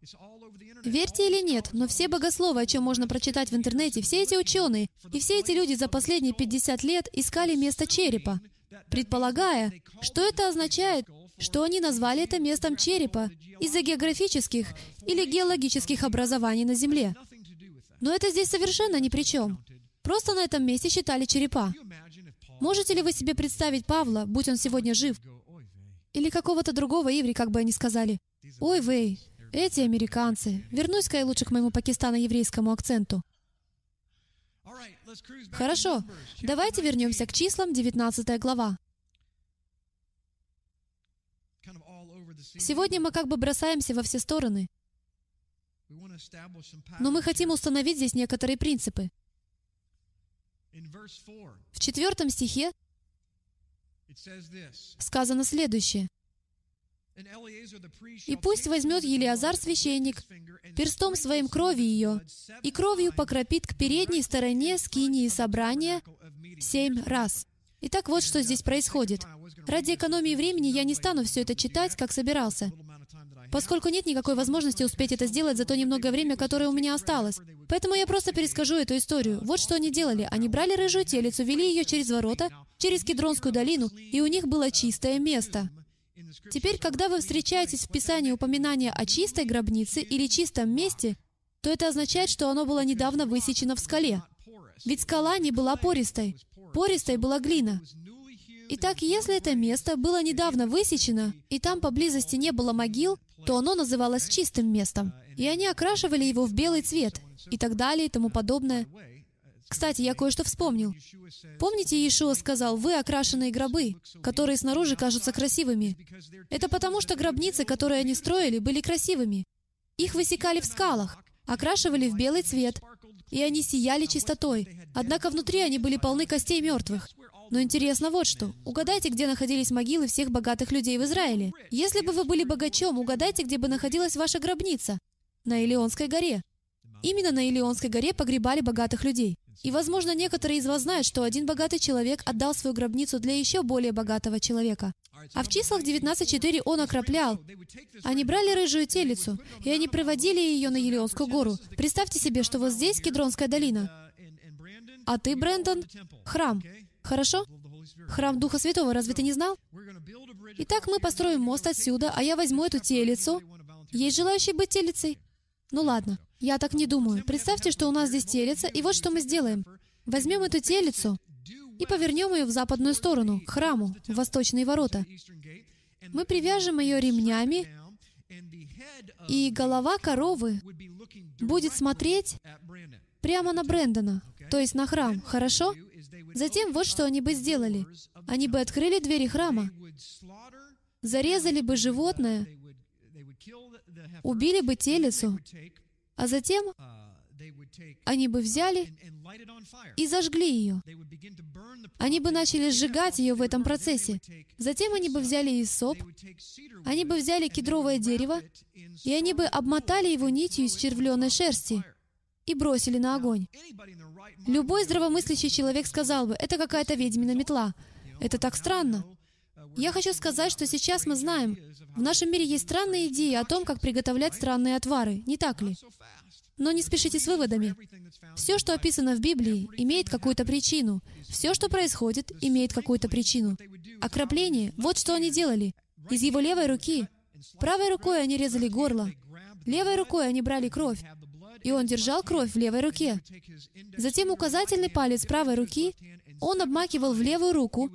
Верьте или нет, но все богословы, о чем можно прочитать в интернете, все эти ученые и все эти люди за последние 50 лет искали место черепа, предполагая, что это означает, что они назвали это местом черепа из-за географических или геологических образований на Земле. Но это здесь совершенно ни при чем. Просто на этом месте считали черепа. Можете ли вы себе представить Павла, будь он сегодня жив? Или какого-то другого иври, как бы они сказали? «Ой, Вэй, эти американцы. Вернусь-ка я лучше к моему пакистано-еврейскому акценту. Хорошо, давайте вернемся к числам 19 глава. Сегодня мы как бы бросаемся во все стороны. Но мы хотим установить здесь некоторые принципы. В четвертом стихе сказано следующее. «И пусть возьмет Елиазар священник перстом своим крови ее, и кровью покропит к передней стороне скинии собрания семь раз». Итак, вот что здесь происходит. Ради экономии времени я не стану все это читать, как собирался, поскольку нет никакой возможности успеть это сделать за то немногое время, которое у меня осталось. Поэтому я просто перескажу эту историю. Вот что они делали. Они брали рыжую телицу, вели ее через ворота, через Кедронскую долину, и у них было чистое место. Теперь, когда вы встречаетесь в Писании упоминания о чистой гробнице или чистом месте, то это означает, что оно было недавно высечено в скале. Ведь скала не была пористой. Пористой была глина. Итак, если это место было недавно высечено, и там поблизости не было могил, то оно называлось чистым местом. И они окрашивали его в белый цвет, и так далее, и тому подобное. Кстати, я кое-что вспомнил. Помните, Иешуа сказал, «Вы окрашенные гробы, которые снаружи кажутся красивыми». Это потому, что гробницы, которые они строили, были красивыми. Их высекали в скалах, окрашивали в белый цвет, и они сияли чистотой. Однако внутри они были полны костей мертвых. Но интересно вот что. Угадайте, где находились могилы всех богатых людей в Израиле. Если бы вы были богачом, угадайте, где бы находилась ваша гробница. На Илионской горе. Именно на Илионской горе погребали богатых людей. И, возможно, некоторые из вас знают, что один богатый человек отдал свою гробницу для еще более богатого человека. А в числах 19.4 он окроплял. Они брали рыжую телицу, и они приводили ее на Елеонскую гору. Представьте себе, что вот здесь Кедронская долина, а ты, Брэндон, храм. Хорошо? Храм Духа Святого, разве ты не знал? Итак, мы построим мост отсюда, а я возьму эту телицу. Есть желающие быть телицей? Ну ладно, я так не думаю. Представьте, что у нас здесь телица, и вот что мы сделаем. Возьмем эту телицу и повернем ее в западную сторону, к храму, в восточные ворота. Мы привяжем ее ремнями, и голова коровы будет смотреть прямо на Брэндона, то есть на храм, хорошо? Затем вот что они бы сделали. Они бы открыли двери храма, зарезали бы животное, убили бы телицу, а затем они бы взяли и зажгли ее. Они бы начали сжигать ее в этом процессе. Затем они бы взяли иссоп, они бы взяли кедровое дерево, и они бы обмотали его нитью из червленой шерсти и бросили на огонь. Любой здравомыслящий человек сказал бы, это какая-то ведьмина метла. Это так странно. Я хочу сказать, что сейчас мы знаем, в нашем мире есть странные идеи о том, как приготовлять странные отвары, не так ли? Но не спешите с выводами. Все, что описано в Библии, имеет какую-то причину. Все, что происходит, имеет какую-то причину. Окропление — вот что они делали. Из его левой руки. Правой рукой они резали горло. Левой рукой они брали кровь. И он держал кровь в левой руке. Затем указательный палец правой руки он обмакивал в левую руку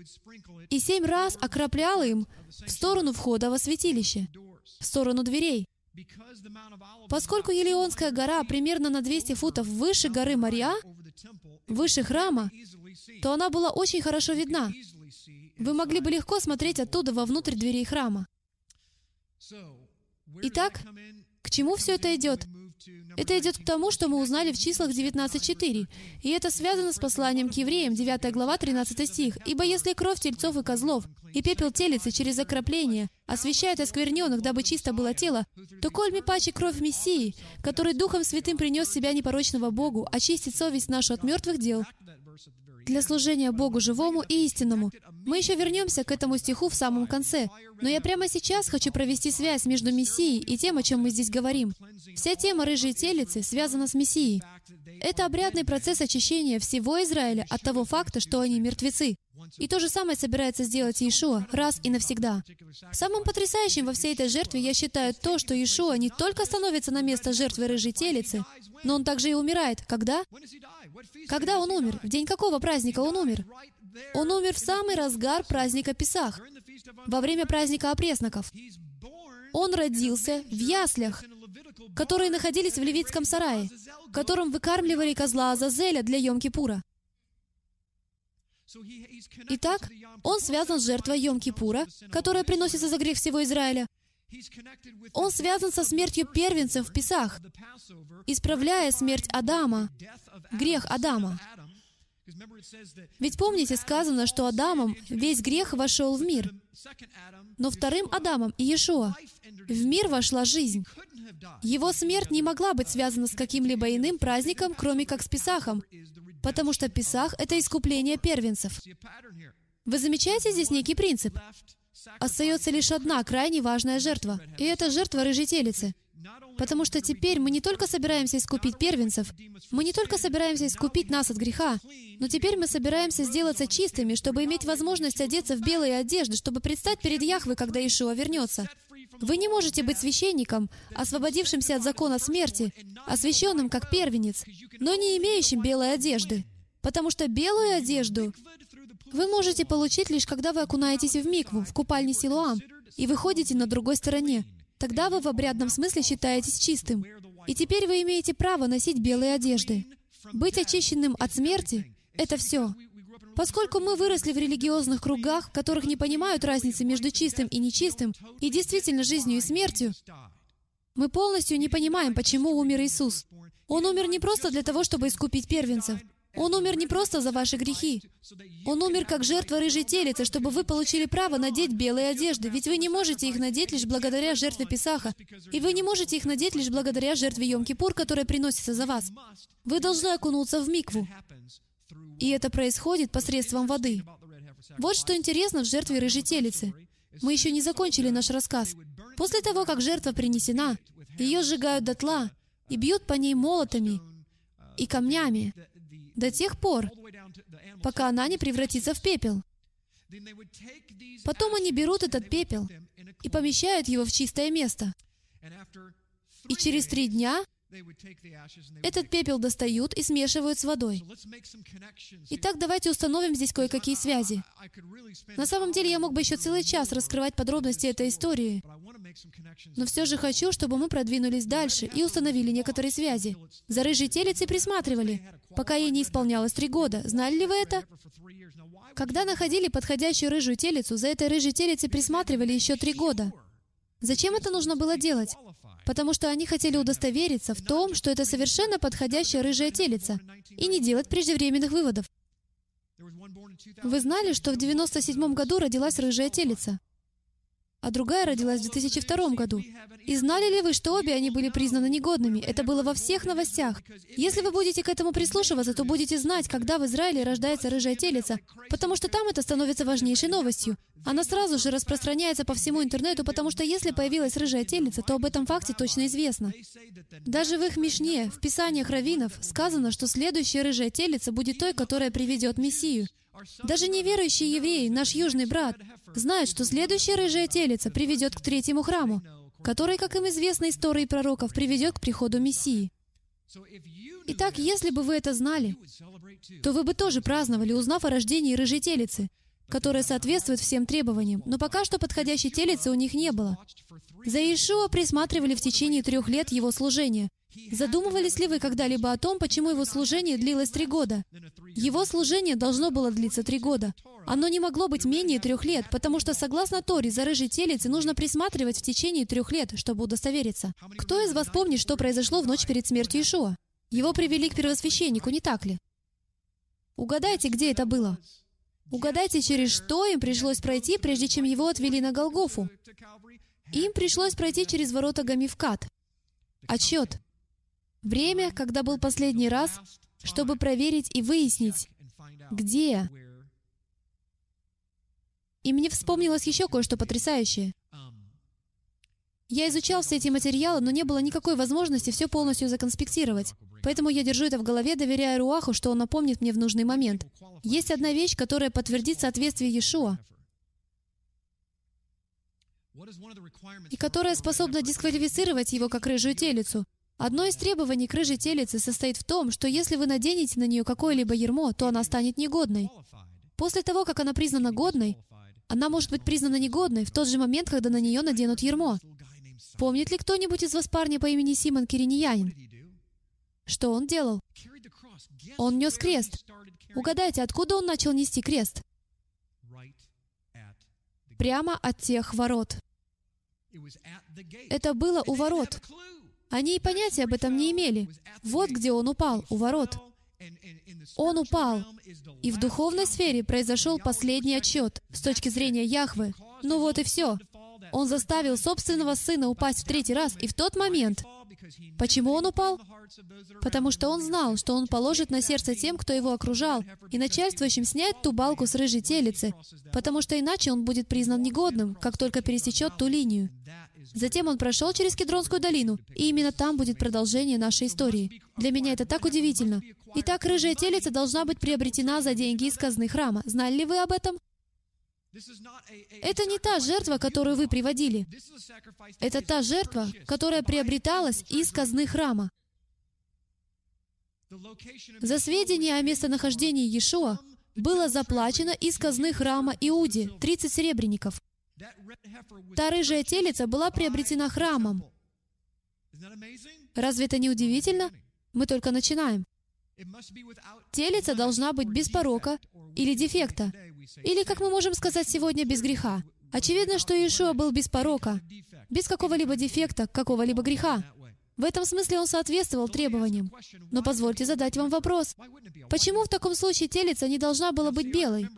и семь раз окроплял им в сторону входа во святилище, в сторону дверей. Поскольку Елеонская гора примерно на 200 футов выше горы Мария, выше храма, то она была очень хорошо видна. Вы могли бы легко смотреть оттуда вовнутрь дверей храма. Итак, к чему все это идет? Это идет к тому, что мы узнали в числах 19.4. И это связано с посланием к евреям, 9 глава, 13 стих. «Ибо если кровь тельцов и козлов, и пепел телицы через окропление освещает оскверненных, дабы чисто было тело, то коль ми паче кровь Мессии, который Духом Святым принес себя непорочного Богу, очистит совесть нашу от мертвых дел, для служения Богу живому и истинному. Мы еще вернемся к этому стиху в самом конце, но я прямо сейчас хочу провести связь между Мессией и тем, о чем мы здесь говорим. Вся тема рыжей телицы связана с Мессией. Это обрядный процесс очищения всего Израиля от того факта, что они мертвецы. И то же самое собирается сделать Иешуа раз и навсегда. Самым потрясающим во всей этой жертве я считаю то, что Иешуа не только становится на место жертвы рыжей телицы, но он также и умирает. Когда? Когда он умер? В день какого праздника он умер? Он умер в самый разгар праздника Песах, во время праздника опресноков. Он родился в яслях, которые находились в Левитском сарае, в котором выкармливали козла Азазеля для Йом-Кипура. Итак, он связан с жертвой Йом-Кипура, которая приносится за грех всего Израиля. Он связан со смертью первенцев в Писах, исправляя смерть Адама, грех Адама. Ведь помните, сказано, что Адамом весь грех вошел в мир. Но вторым Адамом, Иешуа, в мир вошла жизнь. Его смерть не могла быть связана с каким-либо иным праздником, кроме как с Писахом, потому что Писах — это искупление первенцев. Вы замечаете здесь некий принцип? Остается лишь одна крайне важная жертва, и это жертва рыжей телицы. Потому что теперь мы не только собираемся искупить первенцев, мы не только собираемся искупить нас от греха, но теперь мы собираемся сделаться чистыми, чтобы иметь возможность одеться в белые одежды, чтобы предстать перед Яхвой, когда Ишуа вернется. Вы не можете быть священником, освободившимся от закона смерти, освященным как первенец, но не имеющим белой одежды. Потому что белую одежду вы можете получить лишь когда вы окунаетесь в микву, в купальне Силуам, и выходите на другой стороне. Тогда вы в обрядном смысле считаетесь чистым. И теперь вы имеете право носить белые одежды. Быть очищенным от смерти — это все. Поскольку мы выросли в религиозных кругах, которых не понимают разницы между чистым и нечистым, и действительно жизнью и смертью, мы полностью не понимаем, почему умер Иисус. Он умер не просто для того, чтобы искупить первенцев. Он умер не просто за ваши грехи. Он умер как жертва рыжей телицы, чтобы вы получили право надеть белые одежды, ведь вы не можете их надеть лишь благодаря жертве Писаха, и вы не можете их надеть лишь благодаря жертве Йом-Кипур, которая приносится за вас. Вы должны окунуться в микву. И это происходит посредством воды. Вот что интересно в жертве рыжей телицы. Мы еще не закончили наш рассказ. После того, как жертва принесена, ее сжигают дотла и бьют по ней молотами и камнями до тех пор, пока она не превратится в пепел. Потом они берут этот пепел и помещают его в чистое место. И через три дня этот пепел достают и смешивают с водой. Итак, давайте установим здесь кое-какие связи. На самом деле, я мог бы еще целый час раскрывать подробности этой истории, но все же хочу, чтобы мы продвинулись дальше и установили некоторые связи. За рыжей телицей присматривали, пока ей не исполнялось три года. Знали ли вы это? Когда находили подходящую рыжую телицу, за этой рыжей телицей присматривали еще три года. Зачем это нужно было делать? потому что они хотели удостовериться в том, что это совершенно подходящая рыжая телица, и не делать преждевременных выводов. Вы знали, что в 97 году родилась рыжая телица? А другая родилась в 2002 году. И знали ли вы, что обе они были признаны негодными? Это было во всех новостях. Если вы будете к этому прислушиваться, то будете знать, когда в Израиле рождается рыжая телица, потому что там это становится важнейшей новостью. Она сразу же распространяется по всему интернету, потому что если появилась рыжая телица, то об этом факте точно известно. Даже в их Мишне, в Писаниях раввинов, сказано, что следующая рыжая телица будет той, которая приведет Мессию. Даже неверующий еврей, наш южный брат, знает, что следующая рыжая телица приведет к третьему храму, который, как им известно истории пророков, приведет к приходу Мессии. Итак, если бы вы это знали, то вы бы тоже праздновали, узнав о рождении рыжей телицы, которая соответствует всем требованиям, но пока что подходящей телицы у них не было. За Иешуа присматривали в течение трех лет его служения. Задумывались ли вы когда-либо о том, почему его служение длилось три года? Его служение должно было длиться три года. Оно не могло быть менее трех лет, потому что, согласно Торе, за рыжей телицей нужно присматривать в течение трех лет, чтобы удостовериться. Кто из вас помнит, что произошло в ночь перед смертью Ишуа? Его привели к первосвященнику, не так ли? Угадайте, где это было? Угадайте, через что им пришлось пройти, прежде чем его отвели на Голгофу. Им пришлось пройти через ворота Гамивкат. Отчет. Время, когда был последний раз, чтобы проверить и выяснить, где. И мне вспомнилось еще кое-что потрясающее. Я изучал все эти материалы, но не было никакой возможности все полностью законспектировать. Поэтому я держу это в голове, доверяя Руаху, что он напомнит мне в нужный момент. Есть одна вещь, которая подтвердит соответствие Иешуа, и которая способна дисквалифицировать его как рыжую телицу. Одно из требований к рыжей телице состоит в том, что если вы наденете на нее какое-либо ермо, то она станет негодной. После того, как она признана годной, она может быть признана негодной в тот же момент, когда на нее наденут ермо. Помнит ли кто-нибудь из вас парня по имени Симон Кириньянин? Что он делал? Он нес крест. Угадайте, откуда он начал нести крест? Прямо от тех ворот. Это было у ворот. Они и понятия об этом не имели. Вот где он упал, у ворот. Он упал, и в духовной сфере произошел последний отчет с точки зрения Яхвы. Ну вот и все. Он заставил собственного сына упасть в третий раз, и в тот момент Почему он упал? Потому что он знал, что он положит на сердце тем, кто его окружал, и начальствующим снять ту балку с рыжей телицы, потому что иначе он будет признан негодным, как только пересечет ту линию. Затем он прошел через Кедронскую долину, и именно там будет продолжение нашей истории. Для меня это так удивительно. Итак, рыжая телица должна быть приобретена за деньги из казны храма. Знали ли вы об этом? Это не та жертва, которую вы приводили. Это та жертва, которая приобреталась из казны храма. За сведения о местонахождении Иешуа было заплачено из казны храма Иуде 30 серебряников. Та рыжая телица была приобретена храмом. Разве это не удивительно? Мы только начинаем. Телица должна быть без порока или дефекта, или, как мы можем сказать сегодня, без греха. Очевидно, что Иешуа был без порока, без какого-либо дефекта, какого-либо греха. В этом смысле он соответствовал требованиям. Но позвольте задать вам вопрос. Почему в таком случае телица не должна была быть белой?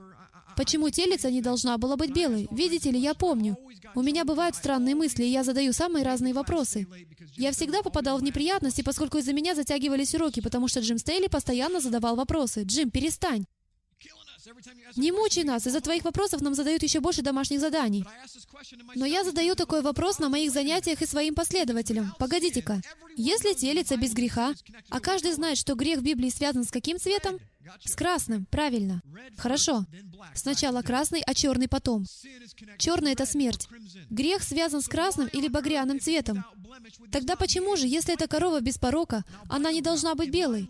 Почему телица не должна была быть белой? Видите ли, я помню. У меня бывают странные мысли, и я задаю самые разные вопросы. Я всегда попадал в неприятности, поскольку из-за меня затягивались уроки, потому что Джим Стейли постоянно задавал вопросы. «Джим, перестань!» Не мучай нас, из-за твоих вопросов нам задают еще больше домашних заданий. Но я задаю такой вопрос на моих занятиях и своим последователям. Погодите-ка, если телится без греха, а каждый знает, что грех в Библии связан с каким цветом? С красным, правильно. Хорошо. Сначала красный, а черный потом. Черный — это смерть. Грех связан с красным или багряным цветом. Тогда почему же, если это корова без порока, она не должна быть белой?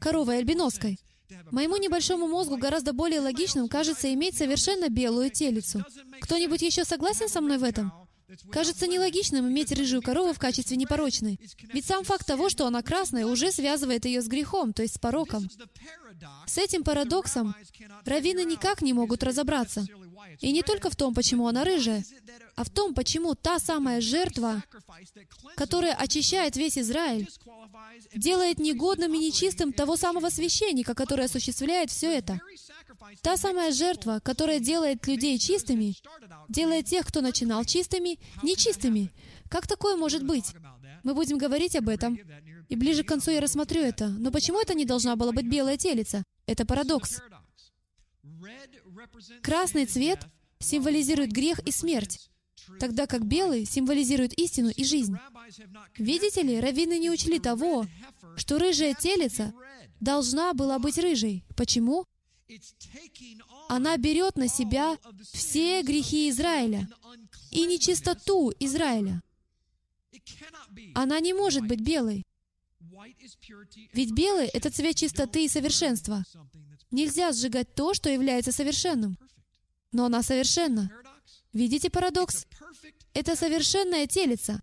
Коровой альбиноской. Моему небольшому мозгу гораздо более логичным кажется иметь совершенно белую телицу. Кто-нибудь еще согласен со мной в этом? Кажется нелогичным иметь рыжую корову в качестве непорочной. Ведь сам факт того, что она красная, уже связывает ее с грехом, то есть с пороком. С этим парадоксом раввины никак не могут разобраться. И не только в том, почему она рыжая, а в том, почему та самая жертва, которая очищает весь Израиль, делает негодным и нечистым того самого священника, который осуществляет все это. Та самая жертва, которая делает людей чистыми, делает тех, кто начинал чистыми, нечистыми. Как такое может быть? Мы будем говорить об этом. И ближе к концу я рассмотрю это. Но почему это не должна была быть белая телица? Это парадокс. Красный цвет символизирует грех и смерть, тогда как белый символизирует истину и жизнь. Видите ли, раввины не учли того, что рыжая телица должна была быть рыжей. Почему? Она берет на себя все грехи Израиля и нечистоту Израиля. Она не может быть белой. Ведь белый — это цвет чистоты и совершенства. Нельзя сжигать то, что является совершенным. Но она совершенна. Видите парадокс? Это совершенная телица,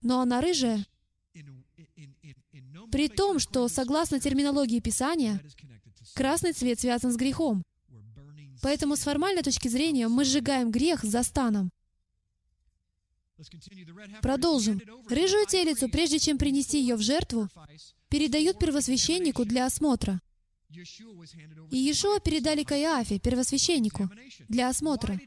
но она рыжая. При том, что, согласно терминологии Писания, Красный цвет связан с грехом. Поэтому с формальной точки зрения мы сжигаем грех за станом. Продолжим. Рыжую телицу, прежде чем принести ее в жертву, передают первосвященнику для осмотра. И Иешуа передали Каиафе, первосвященнику, для осмотра.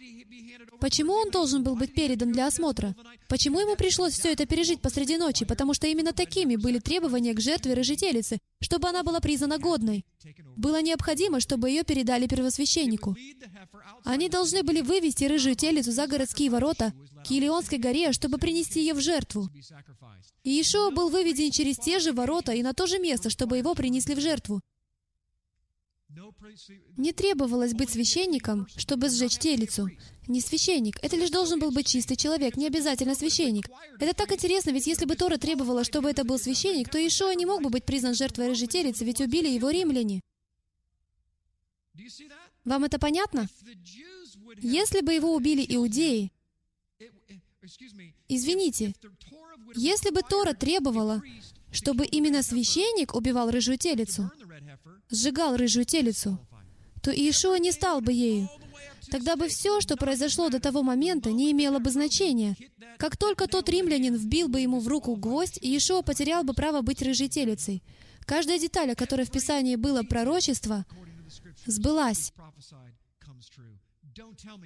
Почему он должен был быть передан для осмотра? Почему ему пришлось все это пережить посреди ночи? Потому что именно такими были требования к жертве рыжетелицы, чтобы она была признана годной. Было необходимо, чтобы ее передали первосвященнику. Они должны были вывести рыжую телицу за городские ворота к Елеонской горе, чтобы принести ее в жертву. И Иешуа был выведен через те же ворота и на то же место, чтобы его принесли в жертву. Не требовалось быть священником, чтобы сжечь телицу. Не священник. Это лишь должен был быть чистый человек, не обязательно священник. Это так интересно, ведь если бы Тора требовала, чтобы это был священник, то Ишуа не мог бы быть признан жертвой рыжей телицы, ведь убили его римляне. Вам это понятно? Если бы его убили иудеи, извините, если бы Тора требовала, чтобы именно священник убивал рыжую телицу, сжигал рыжую телицу, то Иешуа не стал бы ею. Тогда бы все, что произошло до того момента, не имело бы значения. Как только тот римлянин вбил бы ему в руку гвоздь, Иешуа потерял бы право быть рыжей телицей. Каждая деталь, о которой в Писании было пророчество, сбылась.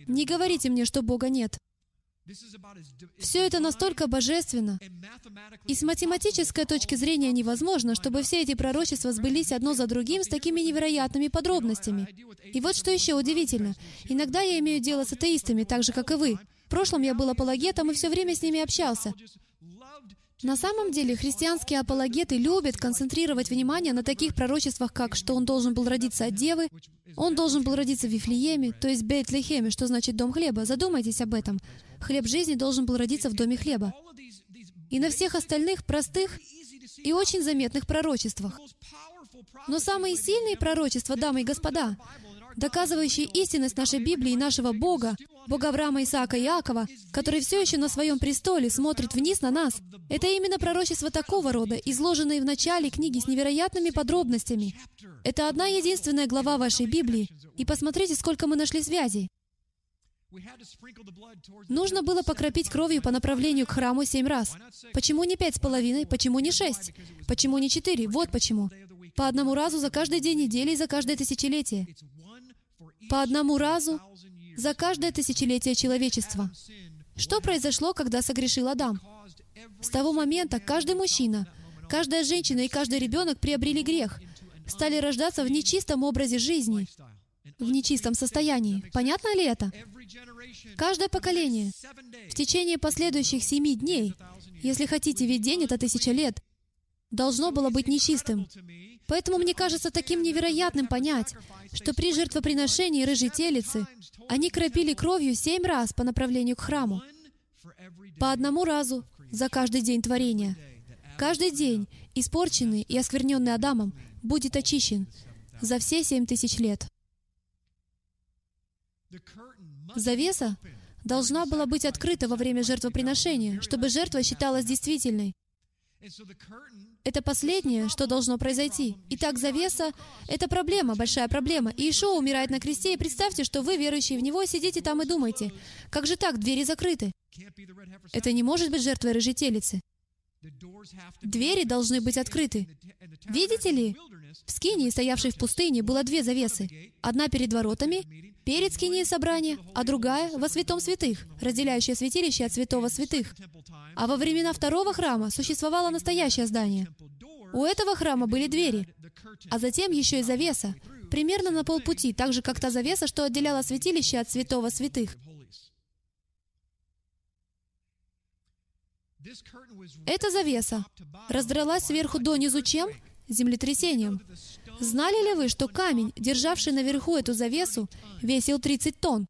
Не говорите мне, что Бога нет. Все это настолько божественно. И с математической точки зрения невозможно, чтобы все эти пророчества сбылись одно за другим с такими невероятными подробностями. И вот что еще удивительно. Иногда я имею дело с атеистами, так же, как и вы. В прошлом я был апологетом и все время с ними общался. На самом деле, христианские апологеты любят концентрировать внимание на таких пророчествах, как что он должен был родиться от девы, он должен был родиться в Вифлееме, то есть Бейт-Лехеме, что значит «дом хлеба». Задумайтесь об этом. Хлеб жизни должен был родиться в доме хлеба. И на всех остальных простых и очень заметных пророчествах. Но самые сильные пророчества, дамы и господа, доказывающие истинность нашей Библии и нашего Бога, Бога Авраама, Исаака и Иакова, который все еще на своем престоле смотрит вниз на нас, это именно пророчество такого рода, изложенные в начале книги с невероятными подробностями. Это одна единственная глава вашей Библии, и посмотрите, сколько мы нашли связей. Нужно было покропить кровью по направлению к храму семь раз. Почему не пять с половиной? Почему не шесть? Почему не четыре? Вот почему. По одному разу за каждый день недели и за каждое тысячелетие по одному разу за каждое тысячелетие человечества. Что произошло, когда согрешил Адам? С того момента каждый мужчина, каждая женщина и каждый ребенок приобрели грех, стали рождаться в нечистом образе жизни, в нечистом состоянии. Понятно ли это? Каждое поколение в течение последующих семи дней, если хотите, ведь день — это тысяча лет, должно было быть нечистым. Поэтому мне кажется таким невероятным понять, что при жертвоприношении рыжей телицы они кропили кровью семь раз по направлению к храму. По одному разу за каждый день творения. Каждый день, испорченный и оскверненный Адамом, будет очищен за все семь тысяч лет. Завеса должна была быть открыта во время жертвоприношения, чтобы жертва считалась действительной. Это последнее, что должно произойти. Итак, завеса — это проблема, большая проблема. И Ишуа умирает на кресте, и представьте, что вы, верующие в Него, сидите там и думаете, как же так, двери закрыты? Это не может быть жертвой рыжетелицы. Двери должны быть открыты. Видите ли, в скинии, стоявшей в пустыне, было две завесы. Одна перед воротами, перед скинией собрания, а другая во святом святых, разделяющая святилище от святого святых. А во времена второго храма существовало настоящее здание. У этого храма были двери, а затем еще и завеса, примерно на полпути, так же, как та завеса, что отделяла святилище от святого святых. Эта завеса раздралась сверху донизу чем? Землетрясением. Знали ли вы, что камень, державший наверху эту завесу, весил 30 тонн?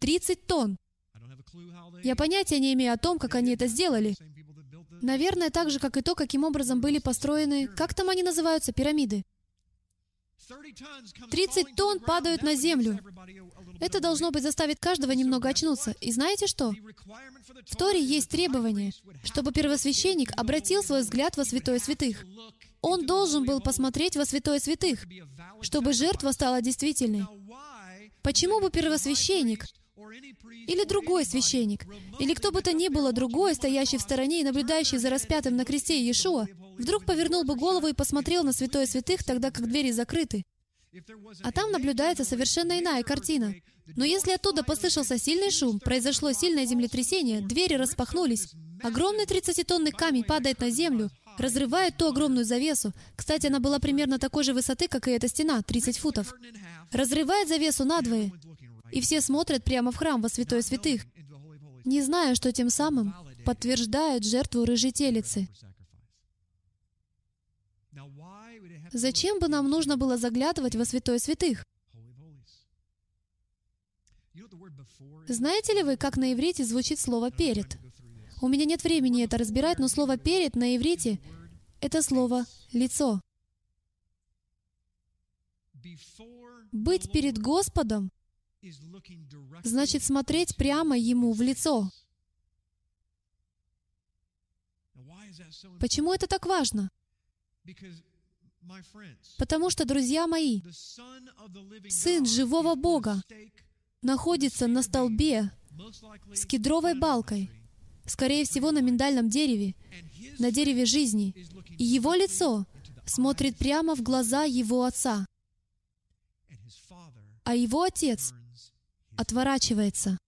30 тонн! Я понятия не имею о том, как они это сделали. Наверное, так же, как и то, каким образом были построены, как там они называются, пирамиды. 30 тонн падают на землю. Это должно быть заставит каждого немного очнуться. И знаете что? В Торе есть требование, чтобы первосвященник обратил свой взгляд во святое святых. Он должен был посмотреть во святое святых, чтобы жертва стала действительной. Почему бы первосвященник или другой священник, или кто бы то ни было другой, стоящий в стороне и наблюдающий за распятым на кресте Иешуа, вдруг повернул бы голову и посмотрел на святое святых, тогда как двери закрыты. А там наблюдается совершенно иная картина. Но если оттуда послышался сильный шум, произошло сильное землетрясение, двери распахнулись, огромный 30-тонный камень падает на землю, разрывает ту огромную завесу. Кстати, она была примерно такой же высоты, как и эта стена, 30 футов. Разрывает завесу надвое, и все смотрят прямо в храм во святое святых, не зная, что тем самым подтверждают жертву рыжей телицы. Зачем бы нам нужно было заглядывать во святое святых? Знаете ли вы, как на иврите звучит слово «перед»? У меня нет времени это разбирать, но слово «перед» на иврите — это слово «лицо». Быть перед Господом значит смотреть прямо Ему в лицо. Почему это так важно? Потому что, друзья мои, Сын живого Бога находится на столбе с кедровой балкой, скорее всего, на миндальном дереве, на дереве жизни, и его лицо смотрит прямо в глаза его отца, а его отец отворачивается.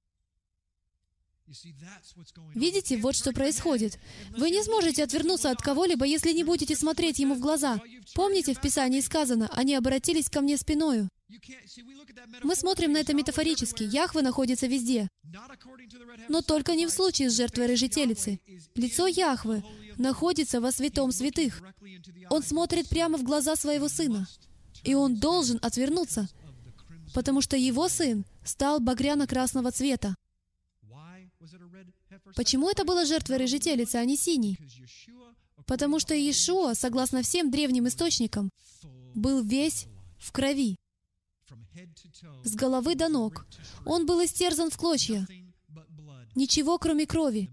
Видите, вот что происходит. Вы не сможете отвернуться от кого-либо, если не будете смотреть ему в глаза. Помните, в Писании сказано, они обратились ко мне спиною. Мы смотрим на это метафорически. Яхве находится везде. Но только не в случае с жертвой рыжетелицы. Лицо Яхвы находится во святом святых. Он смотрит прямо в глаза своего сына. И он должен отвернуться, потому что его сын стал багряно-красного цвета. Почему это было жертвой рыжетелицы, а не синий? Потому что Иешуа, согласно всем древним источникам, был весь в крови, с головы до ног. Он был истерзан в клочья. Ничего, кроме крови.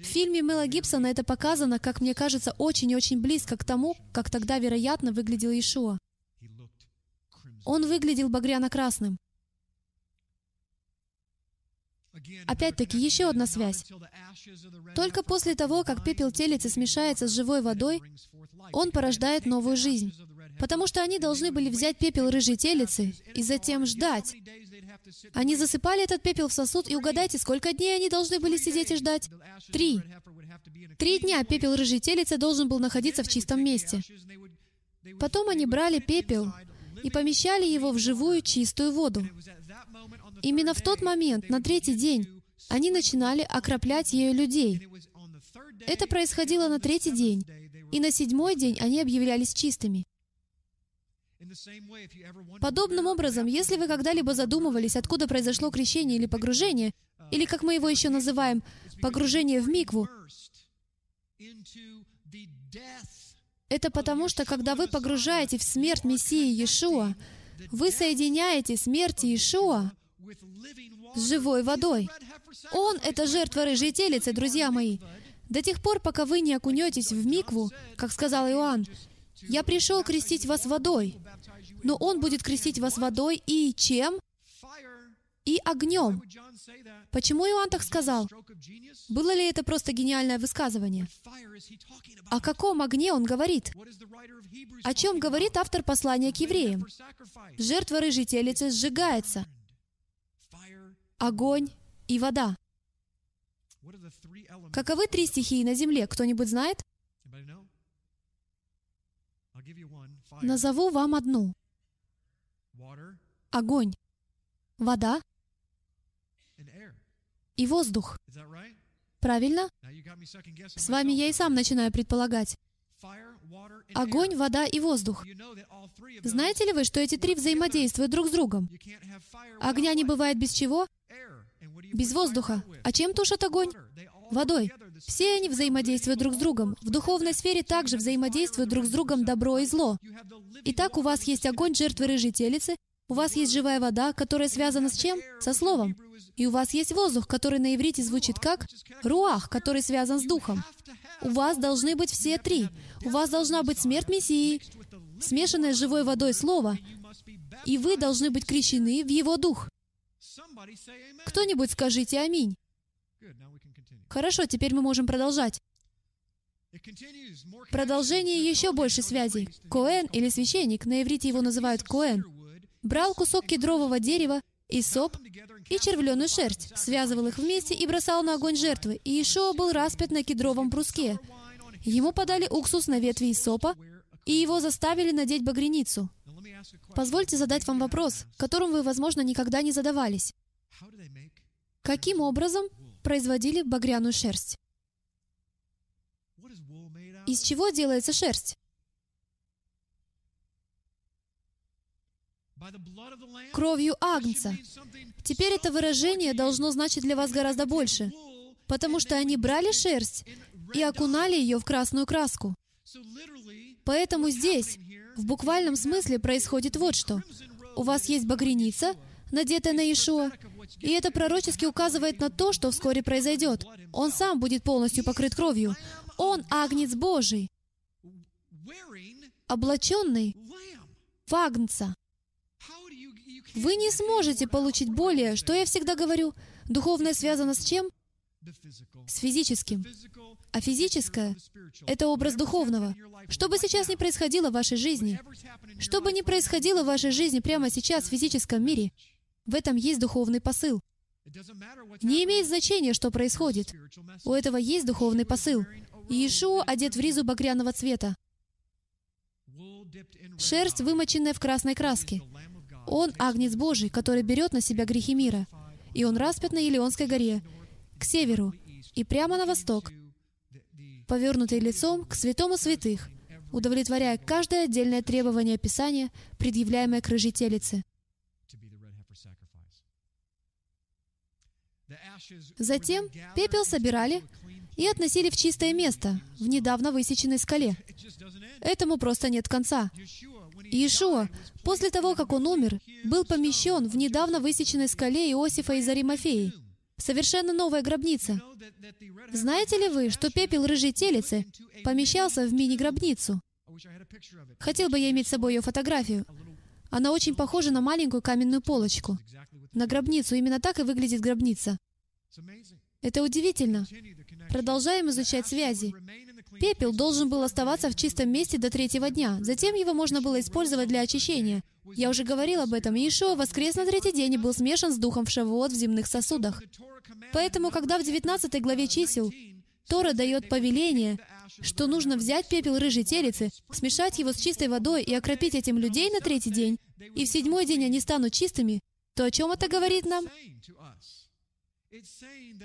В фильме Мела Гибсона это показано, как мне кажется, очень-очень близко к тому, как тогда, вероятно, выглядел Иешуа. Он выглядел багряно-красным. Опять-таки, еще одна связь. Только после того, как пепел телицы смешается с живой водой, он порождает новую жизнь. Потому что они должны были взять пепел рыжей телицы и затем ждать. Они засыпали этот пепел в сосуд, и угадайте, сколько дней они должны были сидеть и ждать? Три. Три дня пепел рыжей телицы должен был находиться в чистом месте. Потом они брали пепел и помещали его в живую чистую воду. Именно в тот момент, на третий день, они начинали окроплять ею людей. Это происходило на третий день, и на седьмой день они объявлялись чистыми. Подобным образом, если вы когда-либо задумывались, откуда произошло крещение или погружение, или, как мы его еще называем, погружение в микву, это потому, что когда вы погружаете в смерть Мессии Иешуа, вы соединяете смерть Иешуа с живой водой. Он — это жертва рыжей телицы, друзья мои. До тех пор, пока вы не окунетесь в микву, как сказал Иоанн, «Я пришел крестить вас водой». Но Он будет крестить вас водой и чем? И огнем. Почему Иоанн так сказал? Было ли это просто гениальное высказывание? О каком огне он говорит? О чем говорит автор послания к евреям? Жертва рыжей телицы сжигается огонь и вода. Каковы три стихии на земле? Кто-нибудь знает? Назову вам одну. Огонь, вода и воздух. Правильно? С вами я и сам начинаю предполагать. Огонь, вода и воздух. Знаете ли вы, что эти три взаимодействуют друг с другом? Огня не бывает без чего? Без воздуха. А чем тушат огонь? Водой. Все они взаимодействуют друг с другом. В духовной сфере также взаимодействуют друг с другом добро и зло. Итак, у вас есть огонь жертвы рыжей телицы, у вас есть живая вода, которая связана с чем? Со словом. И у вас есть воздух, который на иврите звучит как руах, который связан с духом. У вас должны быть все три. У вас должна быть смерть Мессии, смешанная с живой водой Слово, и вы должны быть крещены в Его Дух. Кто-нибудь скажите «Аминь». Хорошо, теперь мы можем продолжать. Продолжение еще больше связей. Коэн или священник, на иврите его называют Коэн, брал кусок кедрового дерева, и соп, и червленую шерсть, связывал их вместе и бросал на огонь жертвы, и Ишуа был распят на кедровом бруске. Ему подали уксус на ветви исопа, и его заставили надеть багряницу. Позвольте задать вам вопрос, которым вы, возможно, никогда не задавались. Каким образом производили багряную шерсть? Из чего делается шерсть? Кровью Агнца. Теперь это выражение должно значить для вас гораздо больше, потому что они брали шерсть и окунали ее в красную краску. Поэтому здесь, в буквальном смысле, происходит вот что. У вас есть багряница, надетая на Ишуа, и это пророчески указывает на то, что вскоре произойдет. Он сам будет полностью покрыт кровью. Он Агнец Божий, облаченный в Агнца. Вы не сможете получить более, что я всегда говорю, духовное связано с чем? С физическим. А физическое — это образ духовного. Что бы сейчас ни происходило в вашей жизни, что бы ни происходило в вашей жизни прямо сейчас в физическом мире, в этом есть духовный посыл. Не имеет значения, что происходит. У этого есть духовный посыл. Иешуа одет в ризу багряного цвета. Шерсть, вымоченная в красной краске. Он — Агнец Божий, который берет на себя грехи мира. И он распят на Елеонской горе, к северу, и прямо на восток, повернутый лицом к святому святых, удовлетворяя каждое отдельное требование Писания, предъявляемое к рыжей телице. Затем пепел собирали и относили в чистое место, в недавно высеченной скале. Этому просто нет конца. Иешуа, после того, как он умер, был помещен в недавно высеченной скале Иосифа из Аримафеи. Совершенно новая гробница. Знаете ли вы, что пепел рыжей телицы помещался в мини-гробницу? Хотел бы я иметь с собой ее фотографию. Она очень похожа на маленькую каменную полочку. На гробницу. Именно так и выглядит гробница. Это удивительно. Продолжаем изучать связи. Пепел должен был оставаться в чистом месте до третьего дня. Затем его можно было использовать для очищения. Я уже говорил об этом. Иешуа воскрес на третий день и был смешан с духом в Шавуот в земных сосудах. Поэтому, когда в 19 главе чисел Тора дает повеление, что нужно взять пепел рыжей телицы, смешать его с чистой водой и окропить этим людей на третий день, и в седьмой день они станут чистыми, то о чем это говорит нам?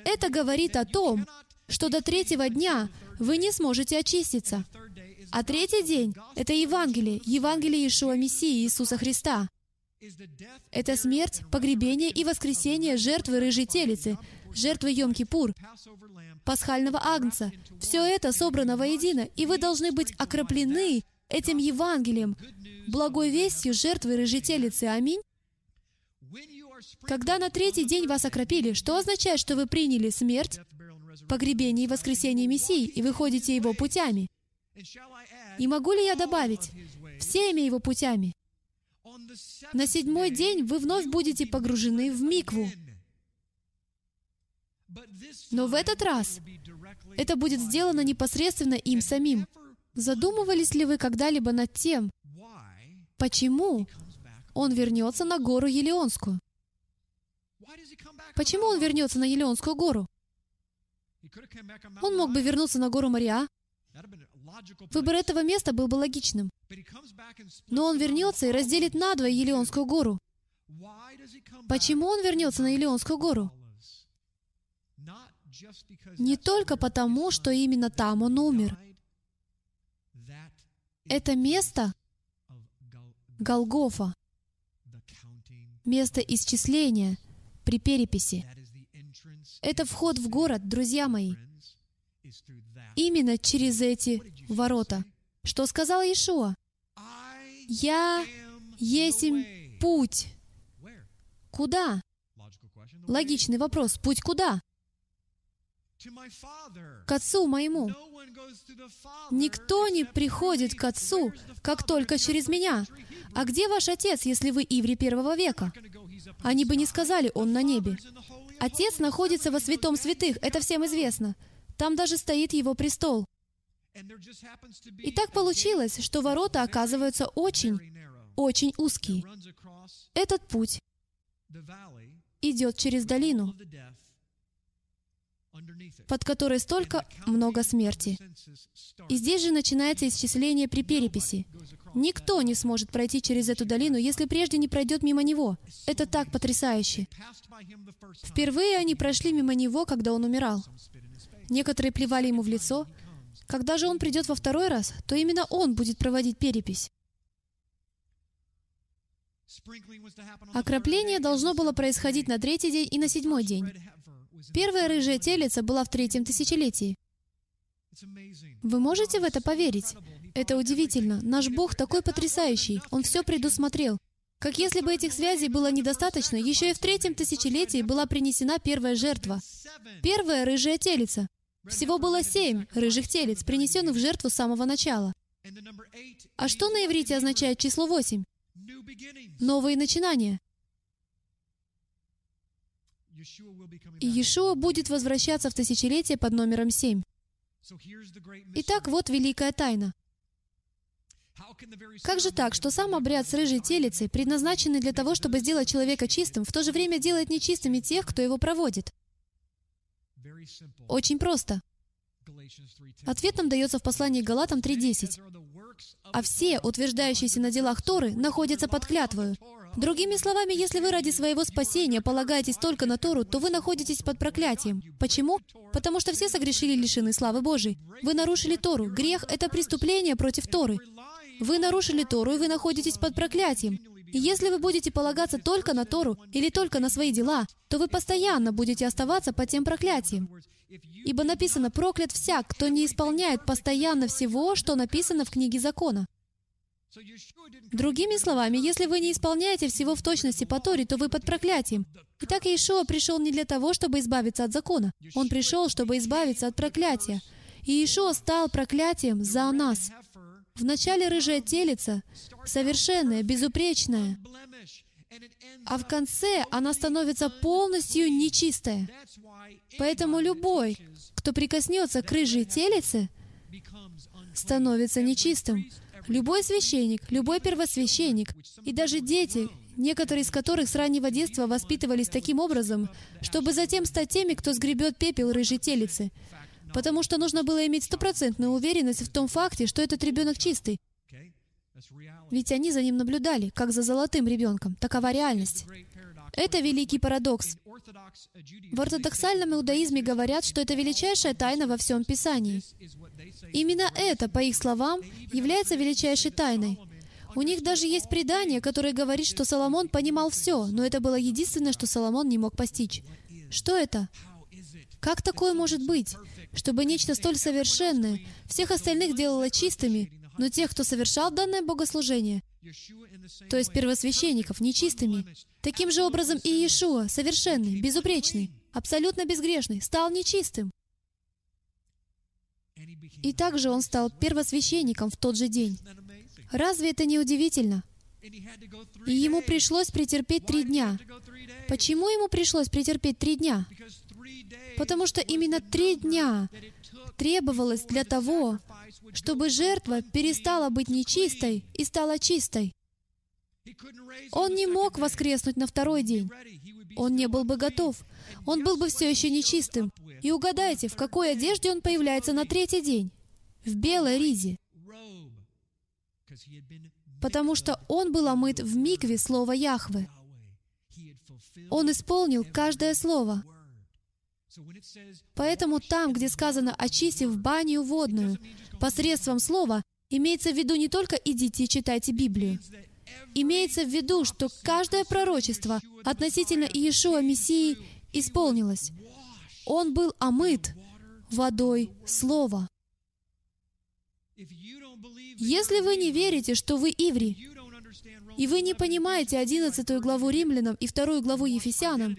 Это говорит о том, что до третьего дня вы не сможете очиститься. А третий день — это Евангелие, Евангелие Иешуа Мессии Иисуса Христа. Это смерть, погребение и воскресение жертвы рыжей телицы, жертвы Йом-Кипур, пасхального агнца. Все это собрано воедино, и вы должны быть окроплены этим Евангелием, благой вестью жертвы рыжей телицы. Аминь. Когда на третий день вас окропили, что означает, что вы приняли смерть, погребение и воскресение Мессии, и вы ходите Его путями? И могу ли я добавить, всеми Его путями? На седьмой день вы вновь будете погружены в микву. Но в этот раз это будет сделано непосредственно им самим. Задумывались ли вы когда-либо над тем, почему он вернется на гору Елеонскую? Почему он вернется на Елеонскую гору? Он мог бы вернуться на гору Мария. Выбор этого места был бы логичным. Но он вернется и разделит надвое Елеонскую гору. Почему он вернется на Елеонскую гору? Не только потому, что именно там он умер. Это место Голгофа, место исчисления при переписи. Это вход в город, друзья мои. именно через эти ворота. Что сказал Иешуа? «Я есть путь». Куда? Логичный вопрос. Путь куда? К Отцу моему. Никто не приходит к Отцу, как только через меня. А где ваш Отец, если вы иври первого века? Они бы не сказали, Он на небе. Отец находится во святом святых, это всем известно. Там даже стоит Его престол. И так получилось, что ворота оказываются очень, очень узкие. Этот путь идет через долину, под которой столько много смерти. И здесь же начинается исчисление при переписи. Никто не сможет пройти через эту долину, если прежде не пройдет мимо него. Это так потрясающе. Впервые они прошли мимо него, когда он умирал. Некоторые плевали ему в лицо. Когда же он придет во второй раз, то именно он будет проводить перепись. Окропление должно было происходить на третий день и на седьмой день. Первая рыжая телица была в третьем тысячелетии. Вы можете в это поверить? Это удивительно. Наш Бог такой потрясающий. Он все предусмотрел. Как если бы этих связей было недостаточно, еще и в третьем тысячелетии была принесена первая жертва. Первая рыжая телица. Всего было семь рыжих телец, принесенных в жертву с самого начала. А что на иврите означает число восемь? Новые начинания. И Иешуа будет возвращаться в тысячелетие под номером семь. Итак, вот великая тайна. Как же так, что сам обряд с рыжей телицей, предназначенный для того, чтобы сделать человека чистым, в то же время делает нечистыми тех, кто его проводит? Очень просто. Ответ нам дается в послании Галатам 3.10. «А все, утверждающиеся на делах Торы, находятся под клятвою, Другими словами, если вы ради своего спасения полагаетесь только на Тору, то вы находитесь под проклятием. Почему? Потому что все согрешили лишены славы Божией. Вы нарушили Тору. Грех — это преступление против Торы. Вы нарушили Тору, и вы находитесь под проклятием. И если вы будете полагаться только на Тору или только на свои дела, то вы постоянно будете оставаться под тем проклятием. Ибо написано «проклят всяк, кто не исполняет постоянно всего, что написано в книге закона». Другими словами, если вы не исполняете всего в точности по Торе, то вы под проклятием. Итак, Иешуа пришел не для того, чтобы избавиться от закона. Он пришел, чтобы избавиться от проклятия. И Иешуа стал проклятием за нас. Вначале рыжая телица, совершенная, безупречная, а в конце она становится полностью нечистая. Поэтому любой, кто прикоснется к рыжей телице, становится нечистым. Любой священник, любой первосвященник и даже дети, некоторые из которых с раннего детства воспитывались таким образом, чтобы затем стать теми, кто сгребет пепел рыжей телицы. Потому что нужно было иметь стопроцентную уверенность в том факте, что этот ребенок чистый. Ведь они за ним наблюдали, как за золотым ребенком. Такова реальность. Это великий парадокс. В ортодоксальном иудаизме говорят, что это величайшая тайна во всем Писании. Именно это, по их словам, является величайшей тайной. У них даже есть предание, которое говорит, что Соломон понимал все, но это было единственное, что Соломон не мог постичь. Что это? Как такое может быть, чтобы нечто столь совершенное всех остальных делало чистыми, но тех, кто совершал данное богослужение, то есть первосвященников, нечистыми. Таким же образом и Иешуа, совершенный, безупречный, абсолютно безгрешный, стал нечистым. И также он стал первосвященником в тот же день. Разве это не удивительно? И ему пришлось претерпеть три дня. Почему ему пришлось претерпеть три дня? Потому что именно три дня требовалось для того, чтобы жертва перестала быть нечистой и стала чистой. Он не мог воскреснуть на второй день. Он не был бы готов. Он был бы все еще нечистым. И угадайте, в какой одежде он появляется на третий день? В белой ризе. Потому что он был омыт в микве слова Яхвы. Он исполнил каждое слово. Поэтому там, где сказано «очистив баню водную» посредством слова, имеется в виду не только «идите читайте Библию». Имеется в виду, что каждое пророчество относительно Иешуа Мессии исполнилось. Он был омыт водой Слова. Если вы не верите, что вы иври, и вы не понимаете 11 главу Римлянам и 2 главу Ефесянам,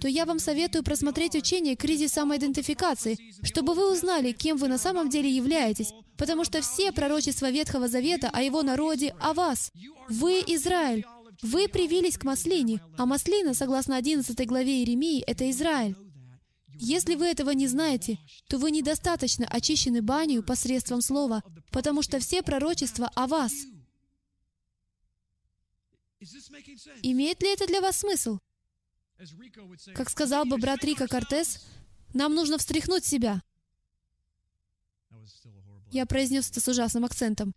то я вам советую просмотреть учение «Кризис самоидентификации», чтобы вы узнали, кем вы на самом деле являетесь, потому что все пророчества Ветхого Завета о его народе, о вас. Вы Израиль. Вы привились к маслине, а маслина, согласно 11 главе Иеремии, это Израиль. Если вы этого не знаете, то вы недостаточно очищены банью посредством слова, потому что все пророчества о вас. Имеет ли это для вас смысл? Как сказал бы брат Рика Кортес, нам нужно встряхнуть себя. Я произнес это с ужасным акцентом.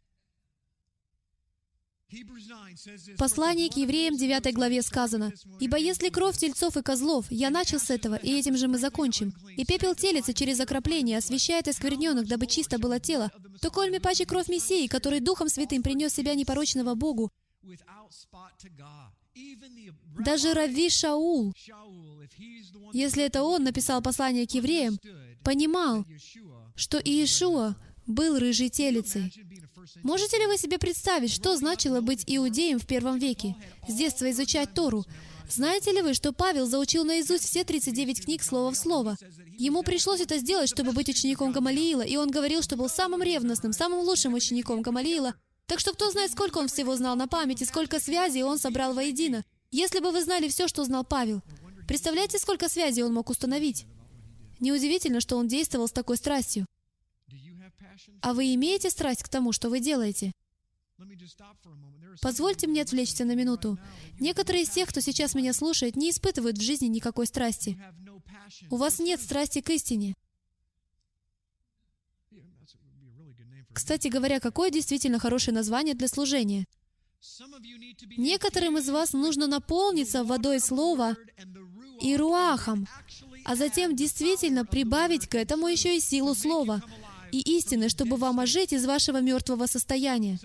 В послании к евреям 9 главе сказано, «Ибо если кровь тельцов и козлов, я начал с этого, и этим же мы закончим, и пепел телица через окропление освещает оскверненных, дабы чисто было тело, то кольми паче кровь Мессии, который Духом Святым принес себя непорочного Богу, даже Рави Шаул, если это он написал послание к евреям, понимал, что Иешуа был рыжей телицей. Можете ли вы себе представить, что значило быть иудеем в первом веке, с детства изучать Тору? Знаете ли вы, что Павел заучил наизусть все 39 книг слово в слово? Ему пришлось это сделать, чтобы быть учеником Гамалиила, и он говорил, что был самым ревностным, самым лучшим учеником Гамалиила. Так что кто знает, сколько он всего знал на память и сколько связей он собрал воедино. Если бы вы знали все, что знал Павел, представляете, сколько связей он мог установить? Неудивительно, что он действовал с такой страстью. А вы имеете страсть к тому, что вы делаете? Позвольте мне отвлечься на минуту. Некоторые из тех, кто сейчас меня слушает, не испытывают в жизни никакой страсти. У вас нет страсти к истине. Кстати говоря, какое действительно хорошее название для служения? Некоторым из вас нужно наполниться водой Слова и руахом, а затем действительно прибавить к этому еще и силу Слова и истины, чтобы вам ожить из вашего мертвого состояния.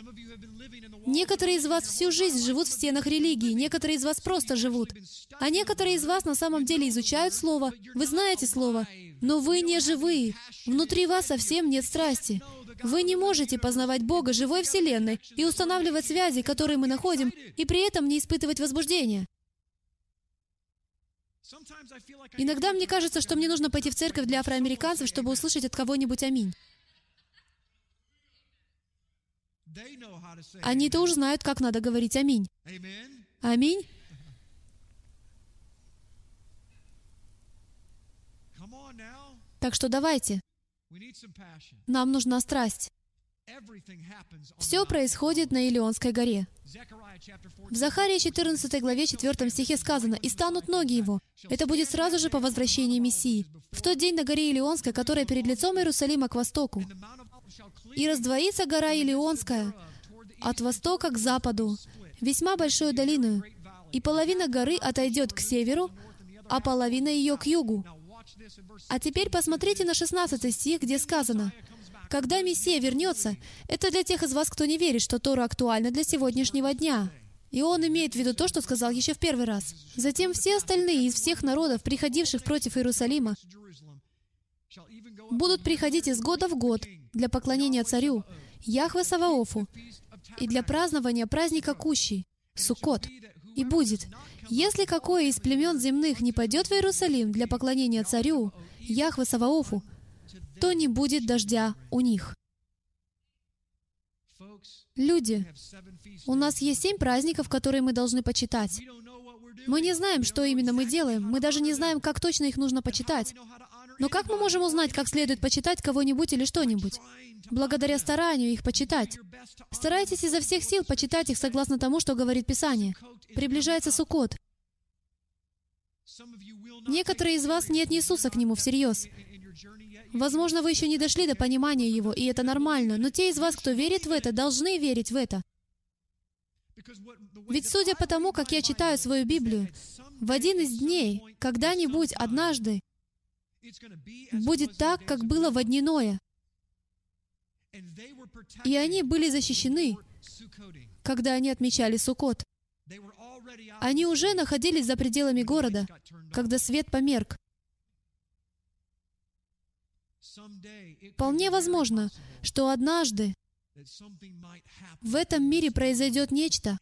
Некоторые из вас всю жизнь живут в стенах религии, некоторые из вас просто живут. А некоторые из вас на самом деле изучают Слово, вы знаете Слово, но вы не живые. Внутри вас совсем нет страсти. Вы не можете познавать Бога живой Вселенной и устанавливать связи, которые мы находим, и при этом не испытывать возбуждения. Иногда мне кажется, что мне нужно пойти в церковь для афроамериканцев, чтобы услышать от кого-нибудь «Аминь». Они-то уж знают, как надо говорить «Аминь». Аминь. Так что давайте. Нам нужна страсть. Все происходит на Илионской горе. В Захарии 14 главе 4 стихе сказано, «И станут ноги его». Это будет сразу же по возвращении Мессии. В тот день на горе Илионской, которая перед лицом Иерусалима к востоку. «И раздвоится гора Илионская от востока к западу, весьма большую долину, и половина горы отойдет к северу, а половина ее к югу». А теперь посмотрите на 16 стих, где сказано, «Когда Мессия вернется, это для тех из вас, кто не верит, что Тора актуальна для сегодняшнего дня». И он имеет в виду то, что сказал еще в первый раз. Затем все остальные из всех народов, приходивших против Иерусалима, будут приходить из года в год для поклонения царю, Яхве Саваофу, и для празднования праздника Кущи, Суккот. И будет, если какое из племен земных не пойдет в Иерусалим для поклонения царю, Яхве Саваофу, то не будет дождя у них. Люди, у нас есть семь праздников, которые мы должны почитать. Мы не знаем, что именно мы делаем. Мы даже не знаем, как точно их нужно почитать. Но как мы можем узнать, как следует почитать кого-нибудь или что-нибудь? Благодаря старанию их почитать. Старайтесь изо всех сил почитать их согласно тому, что говорит Писание. Приближается Суккот. Некоторые из вас не отнесутся к нему всерьез. Возможно, вы еще не дошли до понимания его, и это нормально, но те из вас, кто верит в это, должны верить в это. Ведь судя по тому, как я читаю свою Библию, в один из дней, когда-нибудь, однажды, будет так, как было в дни Ноя. И они были защищены, когда они отмечали Суккот. Они уже находились за пределами города, когда свет померк. Вполне возможно, что однажды в этом мире произойдет нечто,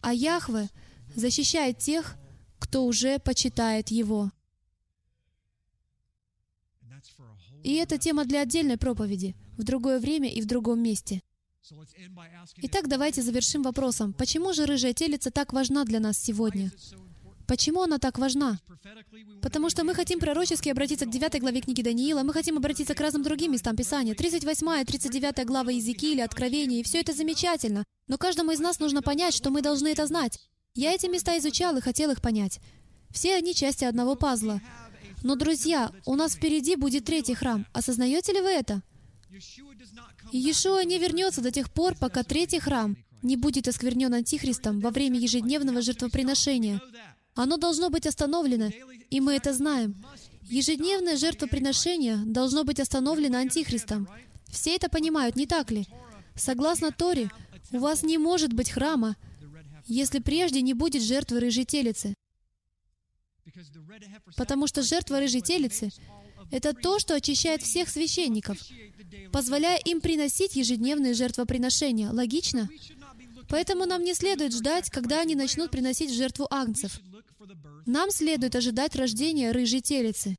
а Яхве защищает тех, кто уже почитает Его. И это тема для отдельной проповеди, в другое время и в другом месте. Итак, давайте завершим вопросом, почему же рыжая телица так важна для нас сегодня? Почему она так важна? Потому что мы хотим пророчески обратиться к 9 главе книги Даниила, мы хотим обратиться к разным другим местам Писания. 38 и 39 глава Иезекииля, Откровения, и все это замечательно. Но каждому из нас нужно понять, что мы должны это знать. Я эти места изучал и хотел их понять. Все они части одного пазла. Но, друзья, у нас впереди будет третий храм. Осознаете ли вы это? Иешуа не вернется до тех пор, пока третий храм не будет осквернен Антихристом во время ежедневного жертвоприношения. Оно должно быть остановлено, и мы это знаем. Ежедневное жертвоприношение должно быть остановлено Антихристом. Все это понимают, не так ли? Согласно Торе, у вас не может быть храма, если прежде не будет жертвы рыжей телицы. Потому что жертва рыжей телицы — это то, что очищает всех священников, позволяя им приносить ежедневные жертвоприношения. Логично? Поэтому нам не следует ждать, когда они начнут приносить в жертву агнцев. Нам следует ожидать рождения рыжей телицы.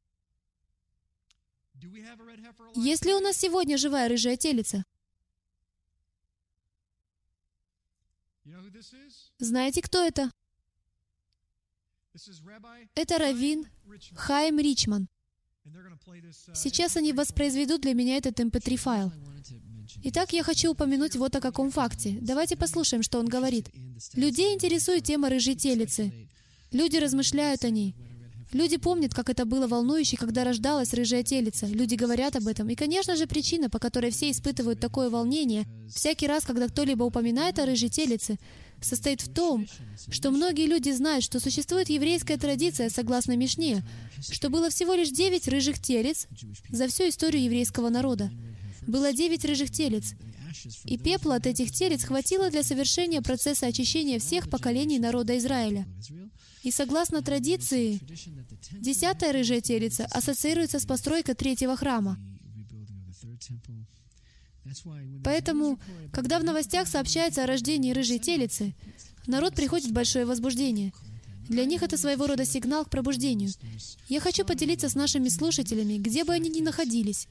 Есть ли у нас сегодня живая рыжая телица? Знаете, кто это? Это Равин Хайм Ричман. Сейчас они воспроизведут для меня этот mp3 файл. Итак, я хочу упомянуть вот о каком факте. Давайте послушаем, что он говорит. Людей интересует тема рыжей телицы. Люди размышляют о ней. Люди помнят, как это было волнующе, когда рождалась рыжая телица. Люди говорят об этом. И, конечно же, причина, по которой все испытывают такое волнение, всякий раз, когда кто-либо упоминает о рыжей телице, состоит в том, что многие люди знают, что существует еврейская традиция, согласно Мишне, что было всего лишь девять рыжих телец за всю историю еврейского народа. Было девять рыжих телец, и пепла от этих телец хватило для совершения процесса очищения всех поколений народа Израиля. И согласно традиции, десятая рыжая телица ассоциируется с постройкой третьего храма. Поэтому, когда в новостях сообщается о рождении рыжей телицы, народ приходит в большое возбуждение. Для них это своего рода сигнал к пробуждению. Я хочу поделиться с нашими слушателями, где бы они ни находились,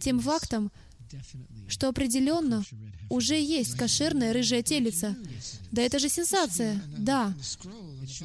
тем фактом, что определенно уже есть кошерная рыжая телица. Да это же сенсация! Да.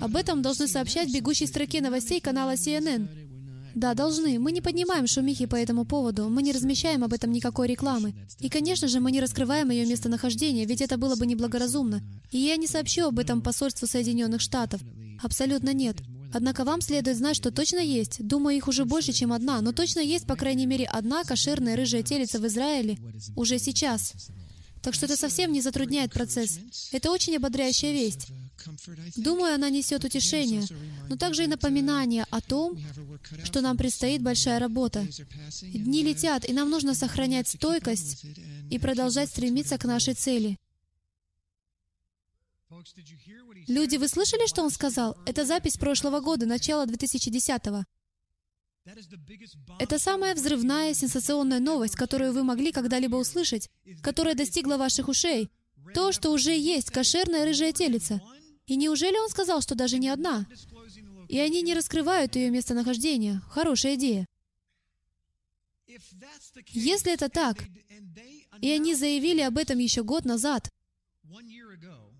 Об этом должны сообщать в бегущей строке новостей канала CNN. Да, должны. Мы не поднимаем шумихи по этому поводу. Мы не размещаем об этом никакой рекламы. И, конечно же, мы не раскрываем ее местонахождение, ведь это было бы неблагоразумно. И я не сообщу об этом посольству Соединенных Штатов. Абсолютно нет. Однако вам следует знать, что точно есть. Думаю, их уже больше, чем одна, но точно есть, по крайней мере, одна кошерная рыжая телица в Израиле уже сейчас. Так что это совсем не затрудняет процесс. Это очень ободряющая весть. Думаю, она несет утешение, но также и напоминание о том, что нам предстоит большая работа. Дни летят, и нам нужно сохранять стойкость и продолжать стремиться к нашей цели. Люди, вы слышали, что он сказал? Это запись прошлого года, начала 2010-го. Это самая взрывная, сенсационная новость, которую вы могли когда-либо услышать, которая достигла ваших ушей. То, что уже есть кошерная рыжая телица. И неужели он сказал, что даже не одна? И они не раскрывают ее местонахождение. Хорошая идея. Если это так, и они заявили об этом еще год назад,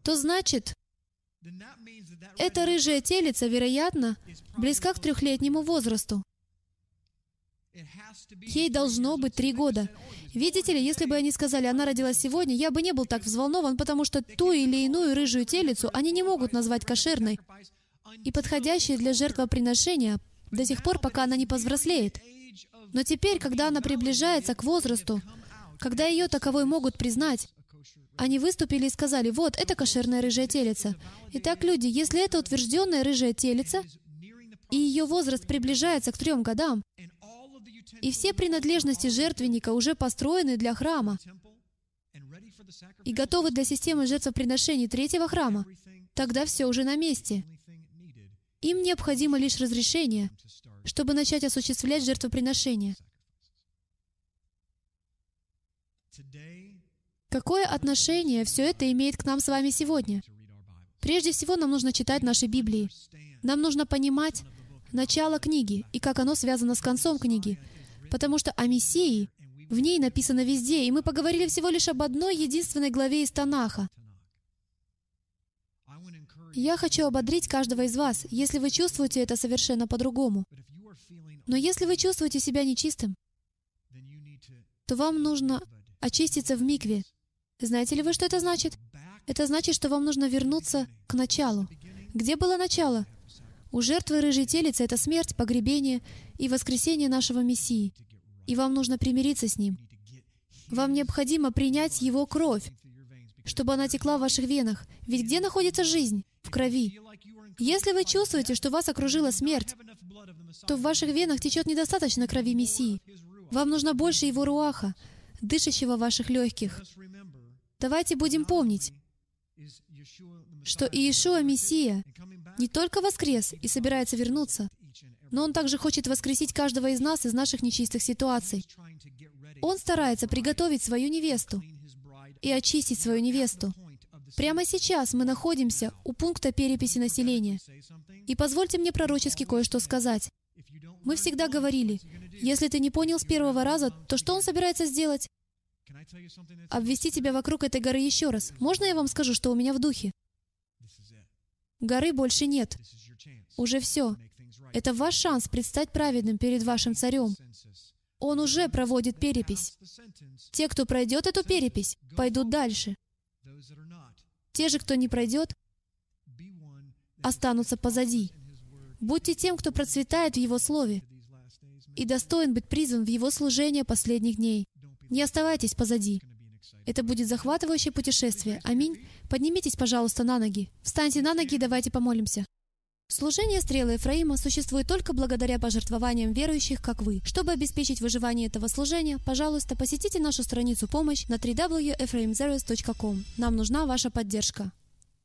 то значит, эта рыжая телица, вероятно, близка к трехлетнему возрасту. Ей должно быть три года. Видите ли, если бы они сказали, она родилась сегодня, я бы не был так взволнован, потому что ту или иную рыжую телицу они не могут назвать кошерной и подходящей для жертвоприношения до тех пор, пока она не повзрослеет. Но теперь, когда она приближается к возрасту, когда ее таковой могут признать, они выступили и сказали, вот, это кошерная рыжая телица. Итак, люди, если это утвержденная рыжая телица, и ее возраст приближается к трем годам, и все принадлежности жертвенника уже построены для храма и готовы для системы жертвоприношений третьего храма, тогда все уже на месте. Им необходимо лишь разрешение, чтобы начать осуществлять жертвоприношение. Какое отношение все это имеет к нам с вами сегодня? Прежде всего, нам нужно читать наши Библии. Нам нужно понимать начало книги и как оно связано с концом книги. Потому что о Мессии в ней написано везде, и мы поговорили всего лишь об одной единственной главе из Танаха. Я хочу ободрить каждого из вас, если вы чувствуете это совершенно по-другому. Но если вы чувствуете себя нечистым, то вам нужно очиститься в микве. Знаете ли вы, что это значит? Это значит, что вам нужно вернуться к началу. Где было начало? У жертвы рыжей телицы это смерть, погребение и воскресение нашего Мессии. И вам нужно примириться с Ним. Вам необходимо принять Его кровь, чтобы она текла в ваших венах. Ведь где находится жизнь? В крови. Если вы чувствуете, что вас окружила смерть, то в ваших венах течет недостаточно крови Мессии. Вам нужно больше Его руаха, дышащего в ваших легких. Давайте будем помнить, что Иешуа Мессия не только воскрес и собирается вернуться, но Он также хочет воскресить каждого из нас из наших нечистых ситуаций. Он старается приготовить свою невесту и очистить свою невесту. Прямо сейчас мы находимся у пункта переписи населения. И позвольте мне пророчески кое-что сказать. Мы всегда говорили, если ты не понял с первого раза, то что он собирается сделать? Обвести тебя вокруг этой горы еще раз. Можно я вам скажу, что у меня в духе? Горы больше нет. Уже все. Это ваш шанс предстать праведным перед вашим царем. Он уже проводит перепись. Те, кто пройдет эту перепись, пойдут дальше. Те же, кто не пройдет, останутся позади. Будьте тем, кто процветает в Его Слове и достоин быть призван в Его служение последних дней. Не оставайтесь позади. Это будет захватывающее путешествие. Аминь. Поднимитесь, пожалуйста, на ноги. Встаньте на ноги и давайте помолимся. Служение стрелы Ефраима существует только благодаря пожертвованиям верующих, как вы. Чтобы обеспечить выживание этого служения, пожалуйста, посетите нашу страницу «Помощь» на www.ephraimzeros.com. Нам нужна ваша поддержка.